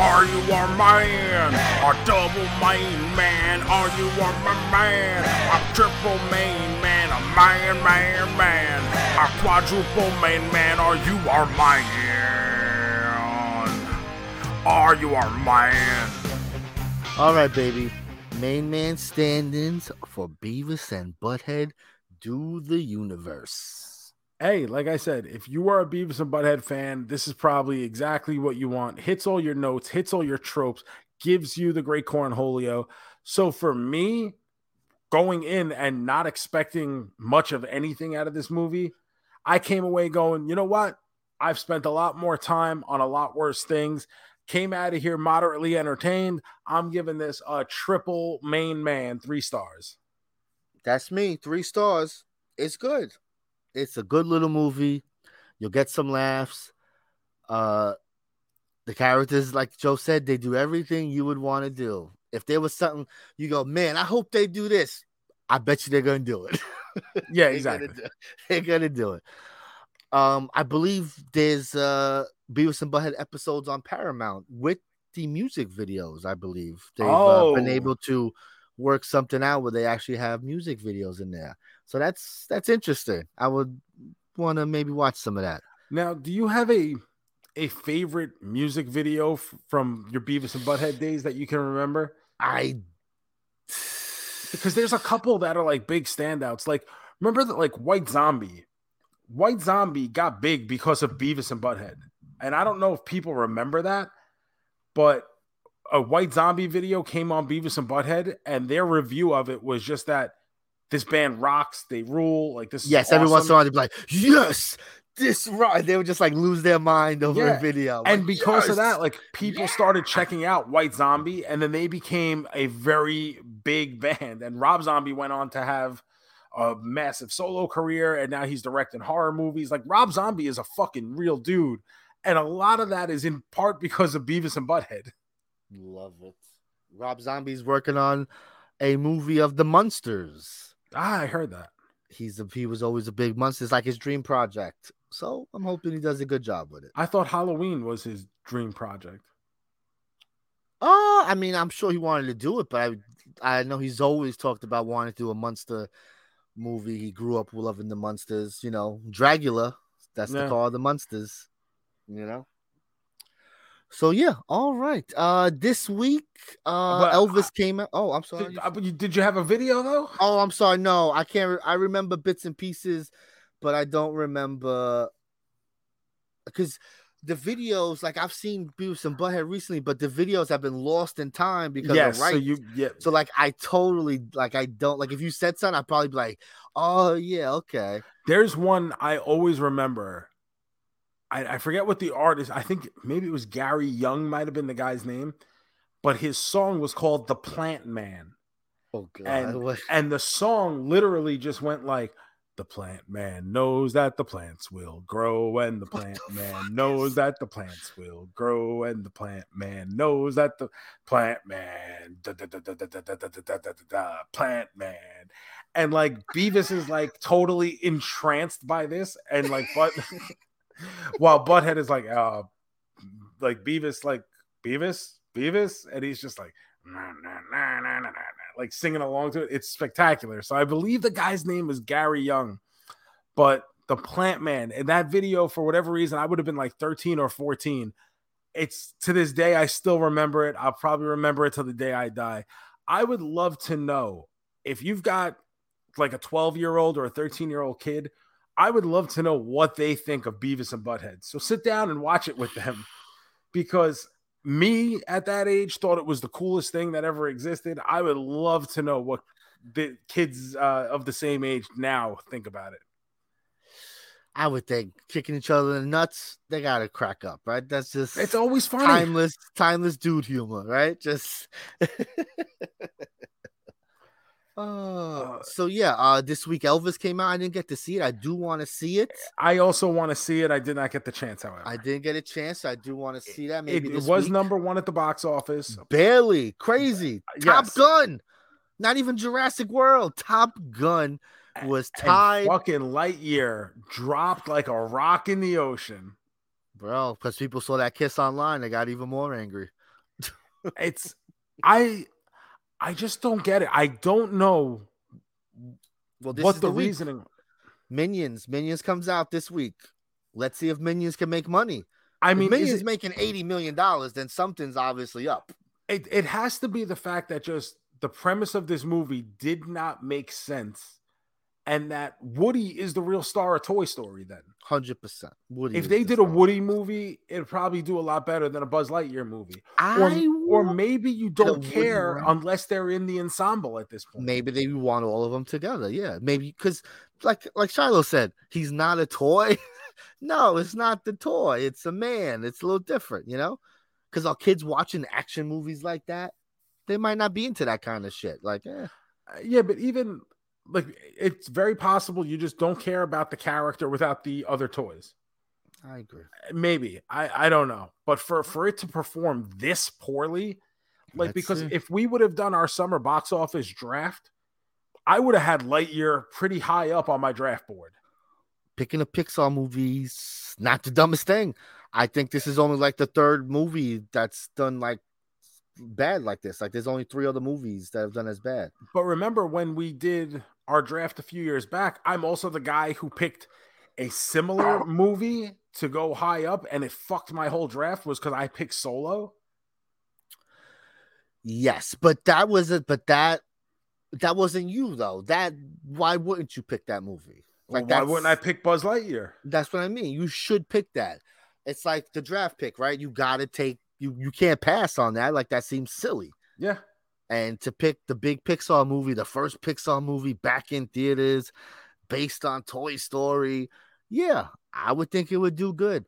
Are you a man? A double main man? Are you a man? A triple main man? A man, man, man? A quadruple main man? Are you our man? Are you our man? All right, baby. Main man stand-ins for Beavis and Butthead do the universe. Hey, like I said, if you are a Beavis and Butthead fan, this is probably exactly what you want. Hits all your notes, hits all your tropes, gives you the great cornholio. So for me, going in and not expecting much of anything out of this movie, I came away going, you know what? I've spent a lot more time on a lot worse things. Came out of here moderately entertained. I'm giving this a triple main man, three stars. That's me. Three stars. It's good. It's a good little movie. You'll get some laughs. Uh the characters, like Joe said, they do everything you would want to do. If there was something you go, man, I hope they do this. I bet you they're gonna do it. Yeah, They're exactly. Gonna do, they're gonna do it. Um, I believe there's uh Beavis and Butthead episodes on Paramount with the music videos. I believe they've uh, been Oh. able to work something out where they actually have music videos in there. So that's that's interesting. I would want to maybe watch some of that. Now, do you have a a favorite music video f- from your Beavis and Butthead days that you can remember? I Because there's a couple that are like big standouts. Like remember that like White Zombie. White Zombie got big because of Beavis and Butthead. And I don't know if people remember that, but a White Zombie video came on Beavis and Butthead and their review of it was just that this band rocks, they rule, like this is yes, every once in a while they'd be like, yes, this right. They would just like lose their mind over Yeah, a video. and Like, because of that, like people started checking out White Zombie, and then they became a very big band. And Rob Zombie went on to have a massive solo career, and now he's directing horror movies. Like Rob Zombie is a fucking real dude, and a lot of that is in part because of Beavis and Butthead. Love it. Rob Zombie's working on a movie of the Munsters. Ah, I heard that. He's a, he was always a big monster. It's like his dream project. So I'm hoping he does a good job with it. I thought Halloween was his dream project. Oh, I mean, I'm sure he wanted to do it, but I I know he's always talked about wanting to do a monster movie. He grew up loving the monsters, you know, Dracula. That's the call of the monsters, you know. So yeah, all right. Uh this week, uh But Elvis came out. Oh, I'm sorry. Did, uh, you- did you have a video though? Oh, I'm sorry. No, I can't. I remember bits and pieces, but I don't remember because the videos, like I've seen Beavis and Butthead recently, but the videos have been lost in time because Yes. of right. So you yeah. So like I totally like I don't like if you said something, I'd probably be like, oh yeah, okay. There's one I always remember I, I forget what the artist. I think maybe it was Gary Young, might have been the guy's name, but his song was called "The Plant Man," Oh god. and and the song literally just went like. The plant man knows that the plants will grow, and the plant man knows that the plants will grow, and the plant man knows that the plant man, da, da, da, da, da, da, da, da, da, da, da, plant man, and like Beavis is like totally entranced by this, and like but while Butthead is like, uh, like Beavis, like Beavis, Beavis, and he's just like, "Nah, nah, nah, nah, nah, nah, nah," like singing along to it. It's spectacular. So I believe the guy's name is Gary Young, but the Plant Man in that video, for whatever reason, I would have been like 13 or 14. It's to this day, I still remember it. I'll probably remember it till the day I die. I would love to know if you've got like a 12 year old or a 13 year old kid, I would love to know what they think of Beavis and Butthead. So sit down and watch it with them because me at that age thought it was the coolest thing that ever existed. I would love to know what the kids uh, of the same age now think about it. I would think kicking each other in the nuts, they gotta crack up, right? That's just It's always funny. timeless, timeless dude humor, right? Just Uh, so yeah, uh this week Elvis came out. I didn't get to see it. I do want to see it. I also want to see it. I did not get the chance, however. I didn't get a chance. I do want to see that. Maybe it, it this was week. number one at the box office. barely crazy. Top Yes. Gun, not even Jurassic World. Top Gun was And tied, fucking Lightyear dropped like a rock in the ocean. bro. Because people saw that kiss online, they got even more angry. It's I I just don't get it. I don't know Well, this what is the, the, reasoning. Minions, Minions comes out this week. Let's see if Minions can make money. I If mean, is Minions it, making eighty million dollars, then something's obviously up. it, it has to be the fact that just the premise of this movie did not make sense. And that Woody is the real star of Toy Story, then. Hundred percent. Woody. if they the did a. Woody movie, it'd probably do a lot better than a Buzz Lightyear movie. Or, I or want- maybe you don't care unless they're in the ensemble at this point. maybe they want all of them together. Yeah, maybe because like like Shiloh said, he's not a toy. no, it's not the toy. It's a man. It's a little different, you know. Because our kids watching action movies like that, they might not be into that kind of shit. Like, eh, Uh, yeah, but even like it's very possible you just don't care about the character without the other toys. I agree. Maybe I I don't know, but for for it to perform this poorly, like because if we would have done our summer box office draft, I would have had Lightyear pretty high up on my draft board. Picking up Pixar movies, not the dumbest thing. I think this is only like the third movie that's done like bad like this. Like, there's only three other movies that have done as bad. But remember when we did our draft a few years back, I'm also the guy who picked a similar movie to go high up, and it fucked my whole draft was because I picked Solo. Yes, but that was it. But that that wasn't you though. That why wouldn't you pick that movie? Like, Like why wouldn't I pick Buzz Lightyear? That's what I mean. You should pick that. It's like the draft pick, right? You got to take you. You can't pass on that. Like that seems silly. Yeah. And to pick the big Pixar movie, the first Pixar movie back in theaters, based on Toy Story, yeah, I would think it would do good.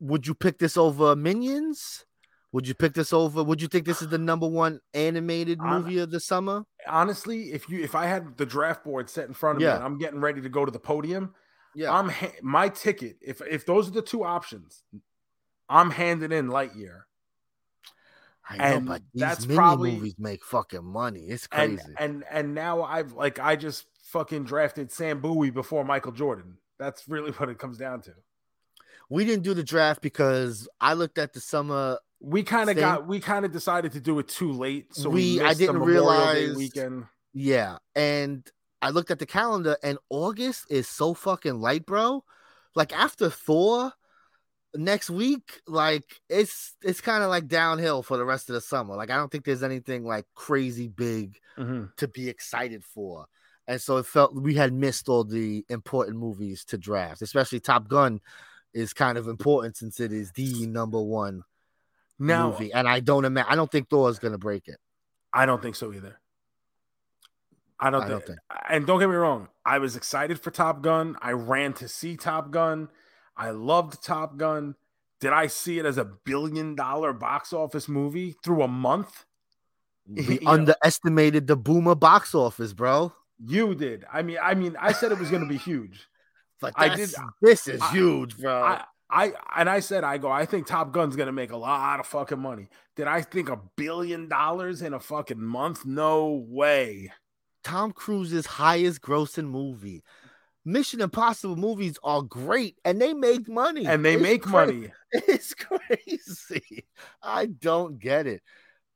Would you pick this over Minions? Would you pick this over? Would you think this is the number one animated movie of the summer? Honestly, if you if I had the draft board set in front of me Yeah. and I'm getting ready to go to the podium, Yeah, I'm ha- my ticket. If if those are the two options, I'm handing in Lightyear. I know, but these that's mini probably- movies make fucking money. It's crazy. and and now I've like I just fucking drafted Sam Bowie before Michael Jordan. That's really what it comes down to. we didn't do the draft because I looked at the summer. We kind of got we kind of decided to do it too late, so We- we, I didn't realize- weekend. Yeah, and I looked at the calendar, and August is so fucking light, bro. Like after Thor next week, like it's it's kind of like downhill for the rest of the summer. Like I don't think there's anything like crazy big Mhm. to be excited for. And so it felt we had missed all the important movies to draft, especially Top Gun is kind of important since it is the number one Now movie. And I don't imagine I don't think Thor's gonna break it. I don't think so either. I don't, I think, don't think. And don't get me wrong, I was excited for Top Gun. I ran to see Top Gun. I loved Top Gun. Did I see it as a billion dollar box office movie through a month? We You know- underestimated the boomer box office, bro. You did. I mean, I mean, I said it was going to be huge. But I did- This is I- huge, bro. I, I and I said, I go, I think Top Gun's gonna make a lot of fucking money. Did I think a billion dollars in a fucking month? No way. Tom Cruise's highest grossing movie. Mission Impossible movies are great and they make money. And they It's make cra- money. It's crazy. I don't get it,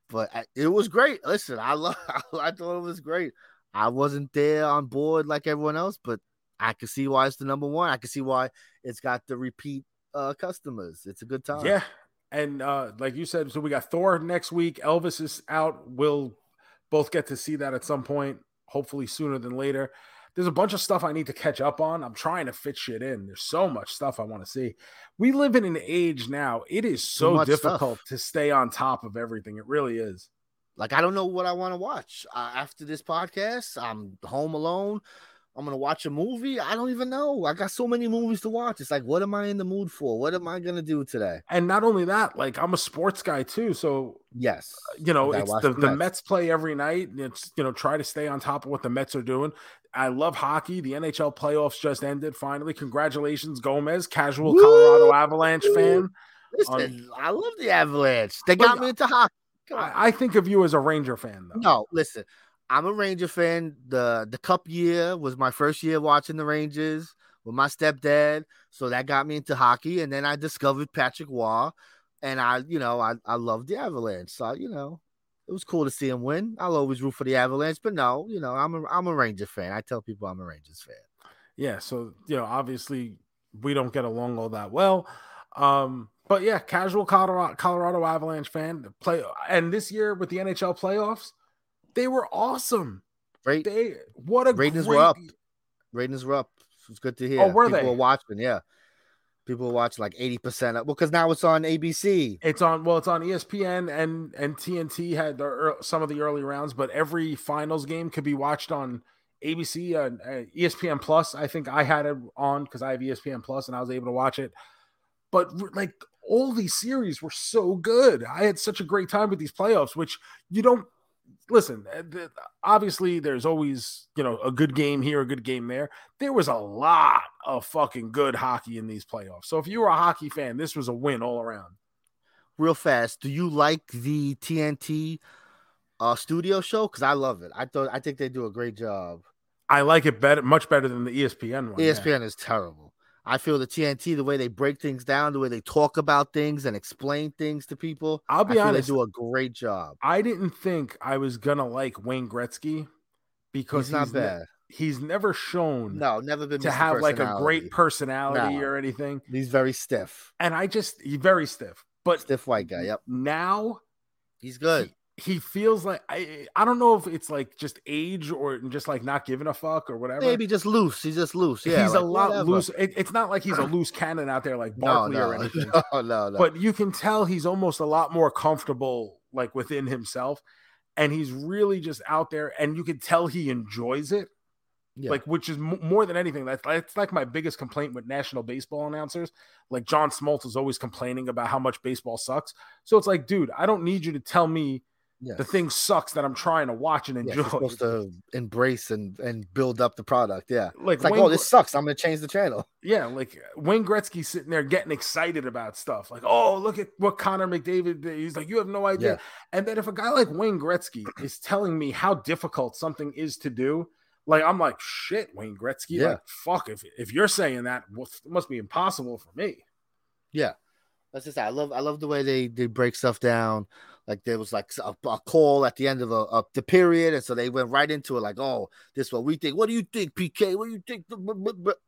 but I- it was great. Listen, I love. I thought it was great. I wasn't there on board like everyone else, but I can see why it's the number one. I can see why it's got the repeat uh customers. It's a good time. Yeah. And uh, like you said, so we got Thor next week. Elvis is out. We'll both get to see that at some point, hopefully sooner than later. There's a bunch of stuff I need to catch up on. I'm trying to fit shit in. There's so much stuff I want to see. We live in an age now, it is so difficult stuff. to stay on top of everything. It really is. Like I don't know what I want to watch uh, after this podcast. I'm home alone. I'm gonna watch a movie. I don't even know. I got so many movies to watch. It's like, what am I in the mood for? What am I gonna do today? And not only that, like I'm a sports guy too. So Yes, uh, you know, it's the, the the Mets. Mets play every night. and It's you know, try to stay on top of what the Mets are doing. I love hockey. The NHL playoffs just ended finally. Congratulations, Gomez, casual Woo! Colorado Avalanche fan. listen, um, I love the Avalanche. They got me into hockey. I, I think of you as a Ranger fan, though. No, listen, I'm a Ranger fan. the The Cup year was my first year watching the Rangers with my stepdad, so that got me into hockey. And then I discovered Patrick Roy, and I, you know, I I love the Avalanche. So you know, it was cool to see him win. I'll always root for the Avalanche, but no, you know, I'm a I'm a Ranger fan. I tell people I'm a Rangers fan. Yeah, so you know, obviously we don't get along all that well. Um, but yeah, casual Colorado, Colorado Avalanche fan. Play and this year with the NHL playoffs, they were awesome. Great They what a Ratings great, were up. ratings were up. It's good to hear. Oh, were people they? were watching. Yeah, people were watching like eighty percent up. Well, because now it's on ABC. It's on well, it's on ESPN and and TNT had the, some of the early rounds, but every finals game could be watched on ABC and uh, ESPN Plus. I think I had it on because I have ESPN Plus and I was able to watch it. But like all these series were so good. I had such a great time with these playoffs, which you don't listen. uh, Obviously, there's always you know a good game here, a good game there. There was a lot of fucking good hockey in these playoffs. So if you were a hockey fan, this was a win all around. real fast do you like the tnt uh studio show because i love it i thought i think they do a great job I like it better, much better than the ESPN one. yeah. espn is terrible i feel the tnt the way they break things down the way they talk about things and explain things to people I'll be honest. they do a great job I didn't think I was gonna like Wayne Gretzky because he's not ne- he's never shown no never been to have like a great Personality. personality No. or anything. he's very stiff And I just he's very stiff. But stiff white guy yep now he's good he, feels like I I don't know if it's like just age or just like not giving a fuck or whatever. maybe just loose he's just loose yeah he's a lot whatever. loose. It- it's not like he's a loose cannon out there like no Barkley no, or anything. no no no but you can tell he's almost a lot more comfortable like within himself and he's really just out there and you can tell he enjoys it Yeah. like which is m- more than anything that's, that's like my biggest complaint with national baseball announcers like john smoltz is always complaining about how much baseball sucks so it's like dude i don't need you to tell me Yes. the thing sucks that i'm trying to watch and Yes, enjoy you're supposed to embrace and and build up the product. Yeah, like like, oh, this sucks. I'm gonna change the channel. Yeah, like Wayne Gretzky sitting there getting excited about stuff. Like, oh, look at what Connor McDavid did. He's like, you have no idea. Yeah. And then if a guy like Wayne Gretzky is telling me how difficult something is to do, like I'm like, shit, Wayne Gretzky. Yeah. Like, fuck, if if you're saying that, well, it must be impossible for me. Yeah, that's just I love I love the way they they break stuff down. Like there was like a, a call at the end of, a, of the period, and so they went right into it. Like, oh, this is what we think. What do you think, PK? What do you think?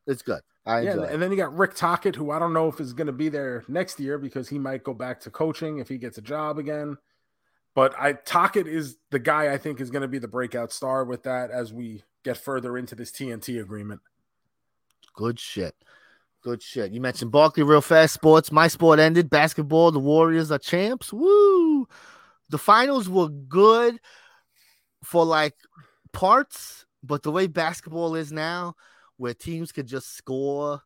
It's good. I Yeah, and then you got Rick Tocchet, who I don't know if is going to be there next year because he might go back to coaching if he gets a job again. But I Tocchet is the guy I think is going to be the breakout star with that as we get further into this TNT agreement. Good shit. Good shit. You mentioned Barkley real fast. Sports. My sport ended. Basketball. The Warriors are champs. Woo! The finals were good for like parts, but the way basketball is now, where teams could just score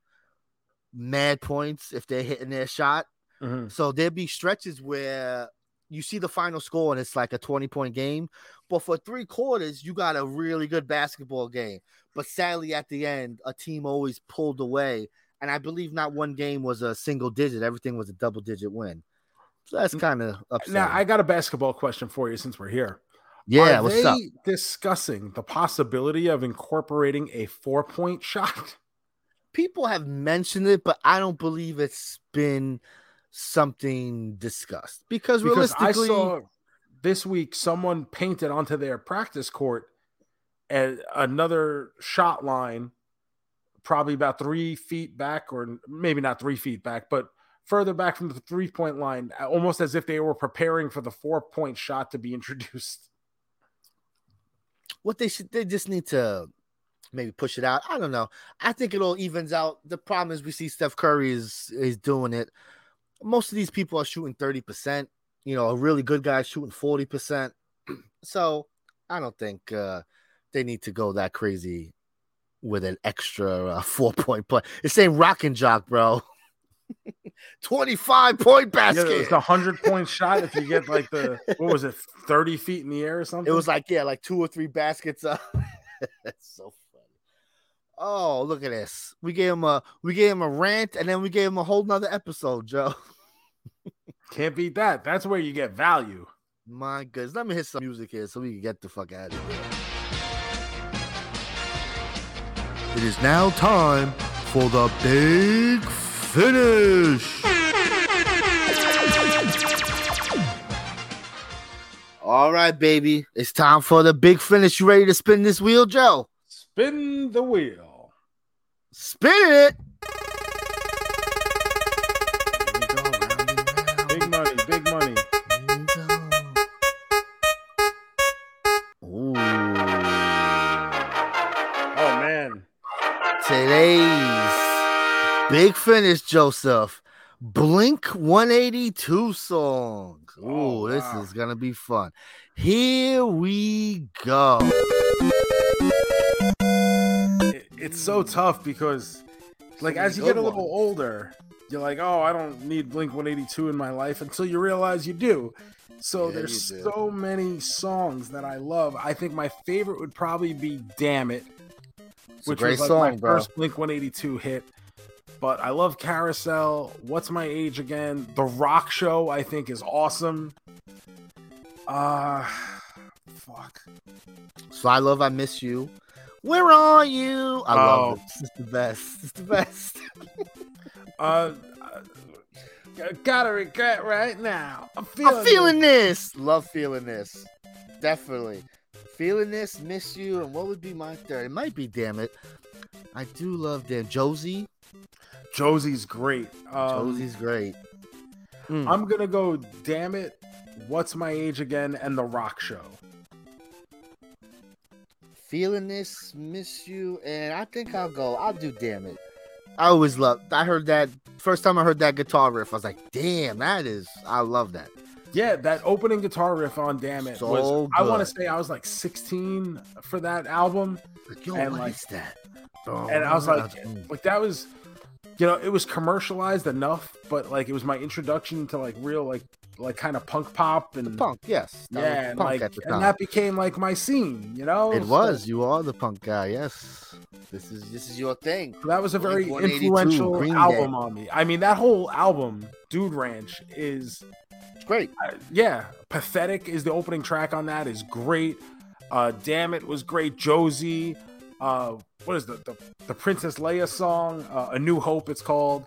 mad points if they're hitting their shot. Mhm. So there'd be stretches where you see the final score and it's like a 20 point game. But for three quarters, you got a really good basketball game. But sadly, at the end, a team always pulled away. And I believe not one game was a single digit, everything was a double digit win. So that's mm, kind of upsetting. Now I got a basketball question for you since we're here. yeah, Are what's they up? discussing the possibility of incorporating a four point shot? People have mentioned it, but I don't believe it's been something discussed because, Because I realistically, saw this week someone painted onto their practice court a, another shot line, probably about three feet back, or maybe not three feet back, but further back from the three point line, almost as if they were preparing for the four point shot to be introduced. what they should they just need to maybe push it out. I don't know. I think it all evens out. The problem is we see Steph Curry is is doing it. Most of these people are shooting 30%. You know, a really good guy shooting 40%. So I don't think uh they need to go that crazy with an extra uh, four point play. It's saying rock and jock, bro. 25 point Yeah, basket. it's a hundred point shot if you get like the what was it, thirty feet in the air or something. It was like, yeah, like two or three baskets up. That's so funny. Oh, look at this. We gave him a we gave him a rant and then we gave him a whole nother episode, Joe. can't beat that. That's where you get value. My goodness. Let me hit some music here so we can get the fuck out of here. It is now time for the big finish. All right, baby. It's time for the big finish. You ready to spin this wheel, Joe? Spin the wheel. Spin it. Big finish, Joseph. Blink 182 songs. Oh, Ooh, Oh, this wow. is gonna be fun. Here we go. It- it's so tough because like as you get a little ones. older, you're like, oh, I don't need Blink 182 in my life until you realize you do. So Yeah, there's so many songs that I love. I think my favorite would probably be Damn It, It's which was like song, my bro. first Blink 182 hit. But I love Carousel. What's my age again? The Rock Show, I think, is awesome. Uh fuck. So I love I miss you. Where are you? I love Oh. it. It's the best. It's the best. Uh, uh gotta regret right now. I'm feeling, I'm feeling this. Love feeling this. Definitely. Feeling this, miss you, and what would be my third? It might be damn it. I do love damn Josie. Josie's great. Um, Josie's great. Mm. I'm gonna go. Damn it! What's my age again? And the Rock Show. feeling this, miss you, and I think I'll go. I'll do damn it. I always love. I heard that first time I heard that guitar riff. I was like, damn, that is. I love that. Yeah, that opening guitar riff on "Damn It" So was. I want to say I was like 16 for that album, Like, yo, And, what like- is that? And I was like, Mm. like that was, you know, it was commercialized enough, but like it was my introduction to like real like like kind of punk pop and punk, yes, that yeah, and, punk like and that became like my scene. You know, it So- was. You are the punk guy. Yes, this is this is your thing. That was a very influential Green Day. album on me. I mean, that whole album, Dude Ranch, is It's great. uh, yeah. Pathetic is the opening track on that is great. Uh, Damn it was great. Josie, uh, what is the the, the Princess Leia song? Uh, A New Hope, it's called.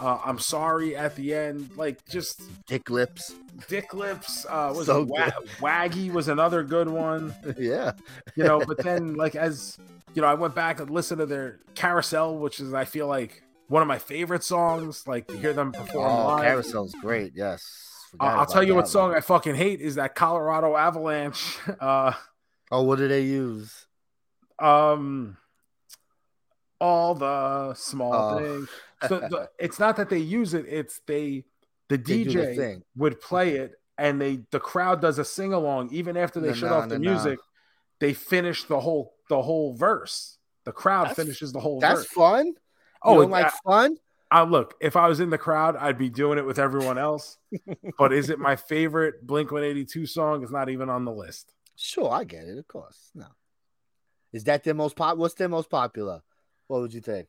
Uh, I'm sorry at the end, like just Dick lips. Dick Lips. Uh, was So it Wa- Waggy was another good one yeah. you know but then like as you know i went back and listened to their carousel which is i feel like one of my favorite songs like to hear them perform Oh, live Carousel's great. Yes. Uh, i'll tell you what one. song i fucking hate is that colorado avalanche uh Oh, what do they use? Um all the small Oh. things so the, it's not that they use it it's they the They do the dj thing. would play it and they the crowd does a sing along even after they No, shut no, off the no, no. music they finish the whole the whole verse the crowd That's- finishes the whole That's verse fun. Oh don't like I, fun? I look, if I was in the crowd, I'd be doing it with everyone else. but is it my favorite Blink 182 song? It's not even on the list. Sure, I get it. Of course. No. Is that their most pop? What's their most popular? What would you think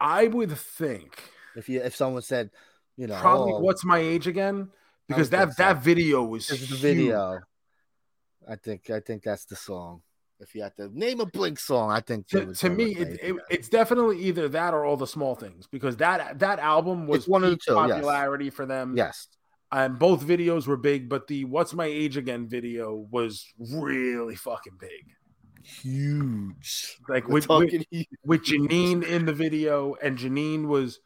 I would think if you if someone said, you know, probably oh, what's my age again? Because that so. that video was the video? I think I think that's the song. If you had to name a Blink song, I think To, to me, it, it, it's definitely either that or all the small things because that that album was It's one of the two, yes. popularity for them. yes. and both videos were big, but the "What's My Age Again" video was really fucking big. Huge. Like with, with, huge. with Janine in the video, and Janine was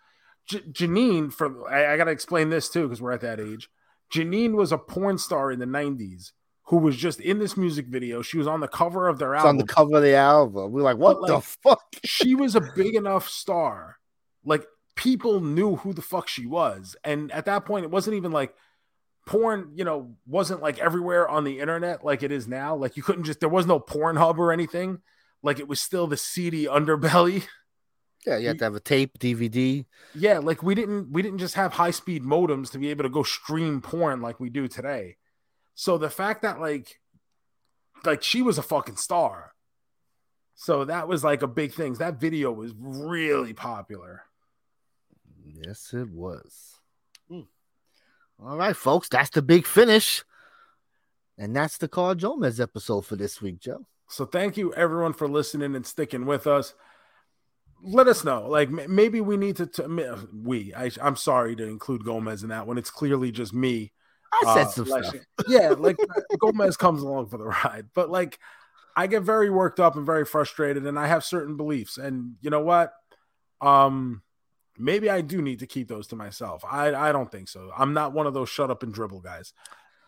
J- Janine. For I, I got to explain this too because we're at that age. Janine was a porn star in the '90s who was just in this music video. She was on the cover of their It's on the cover of the album. We're like, what the like- fuck? she was a big enough star. Like people knew who the fuck she was. And at that point, it wasn't even like porn, you know, wasn't like everywhere on the internet like it is now. Like you couldn't just there was no porn hub or anything. Like it was still the seedy underbelly. Yeah, you had to have a tape, DVD. Yeah, like we didn't we didn't just have high speed modems to be able to go stream porn like we do today. So the fact that like like she was a fucking star. So that was like a big thing. That video was really popular. Yes, it was. Hmm. All right, folks, that's the big finish. And that's the CarJoeMeZ episode for this week, Joe. So thank you everyone for listening and sticking with us. Let us know. Like maybe we need to. to we. I, I'm sorry to include Gomez in that one. It's clearly just me. I said uh, some stuff. Yeah, like Gomez comes along for the ride, but like I get very worked up and very frustrated, and I have certain beliefs. And you know what? Um, maybe I do need to keep those to myself. I I don't think so. I'm not one of those shut up and dribble guys.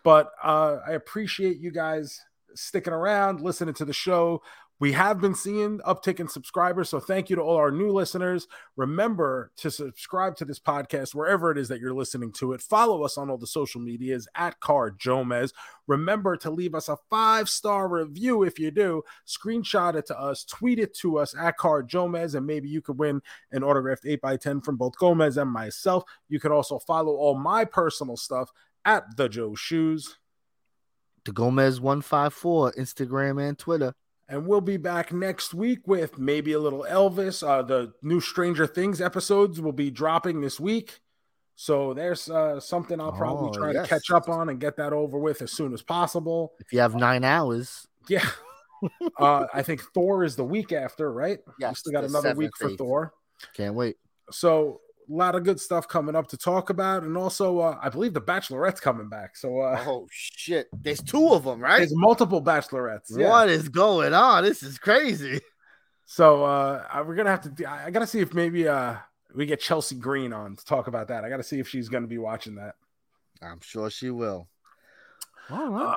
But uh, I appreciate you guys sticking around, listening to the show. We have been seeing uptick in subscribers, so thank you to all our new listeners. Remember to subscribe to this podcast wherever it is that you're listening to it. Follow us on all the social medias at CarJoeMeZ. Remember to leave us a five star review if you do. Screenshot it to us, tweet it to us at CarJoeMeZ, and maybe you could win an autographed 8x10 from both Gomez and myself. You can also follow all my personal stuff at the Joe Shoes. The Gomez 154, Instagram and Twitter. And we'll be back next week with maybe a little Elvis. Uh, the new Stranger Things episodes will be dropping this week. So there's uh, something I'll probably Oh, try yes. to catch up on and get that over with as soon as possible. If you have nine hours, Yeah. uh, I think Thor is the week after, right? we still got another week for 7th, 8th. Thor. can't wait. So a lot of good stuff coming up to talk about. And also, uh, I believe the Bachelorette's coming back. So uh, Oh, shit. There's two of them, right? there's multiple Bachelorettes. Yeah. What is going on? This is crazy. So uh we're gonna have to. do- I I gotta see if maybe uh we get Chelsea Green on to talk about that. I gotta see if she's gonna be watching that. I'm sure she will. All right. Uh,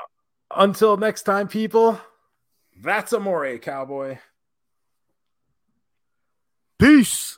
until next time, people. That's Amore, cowboy. Peace.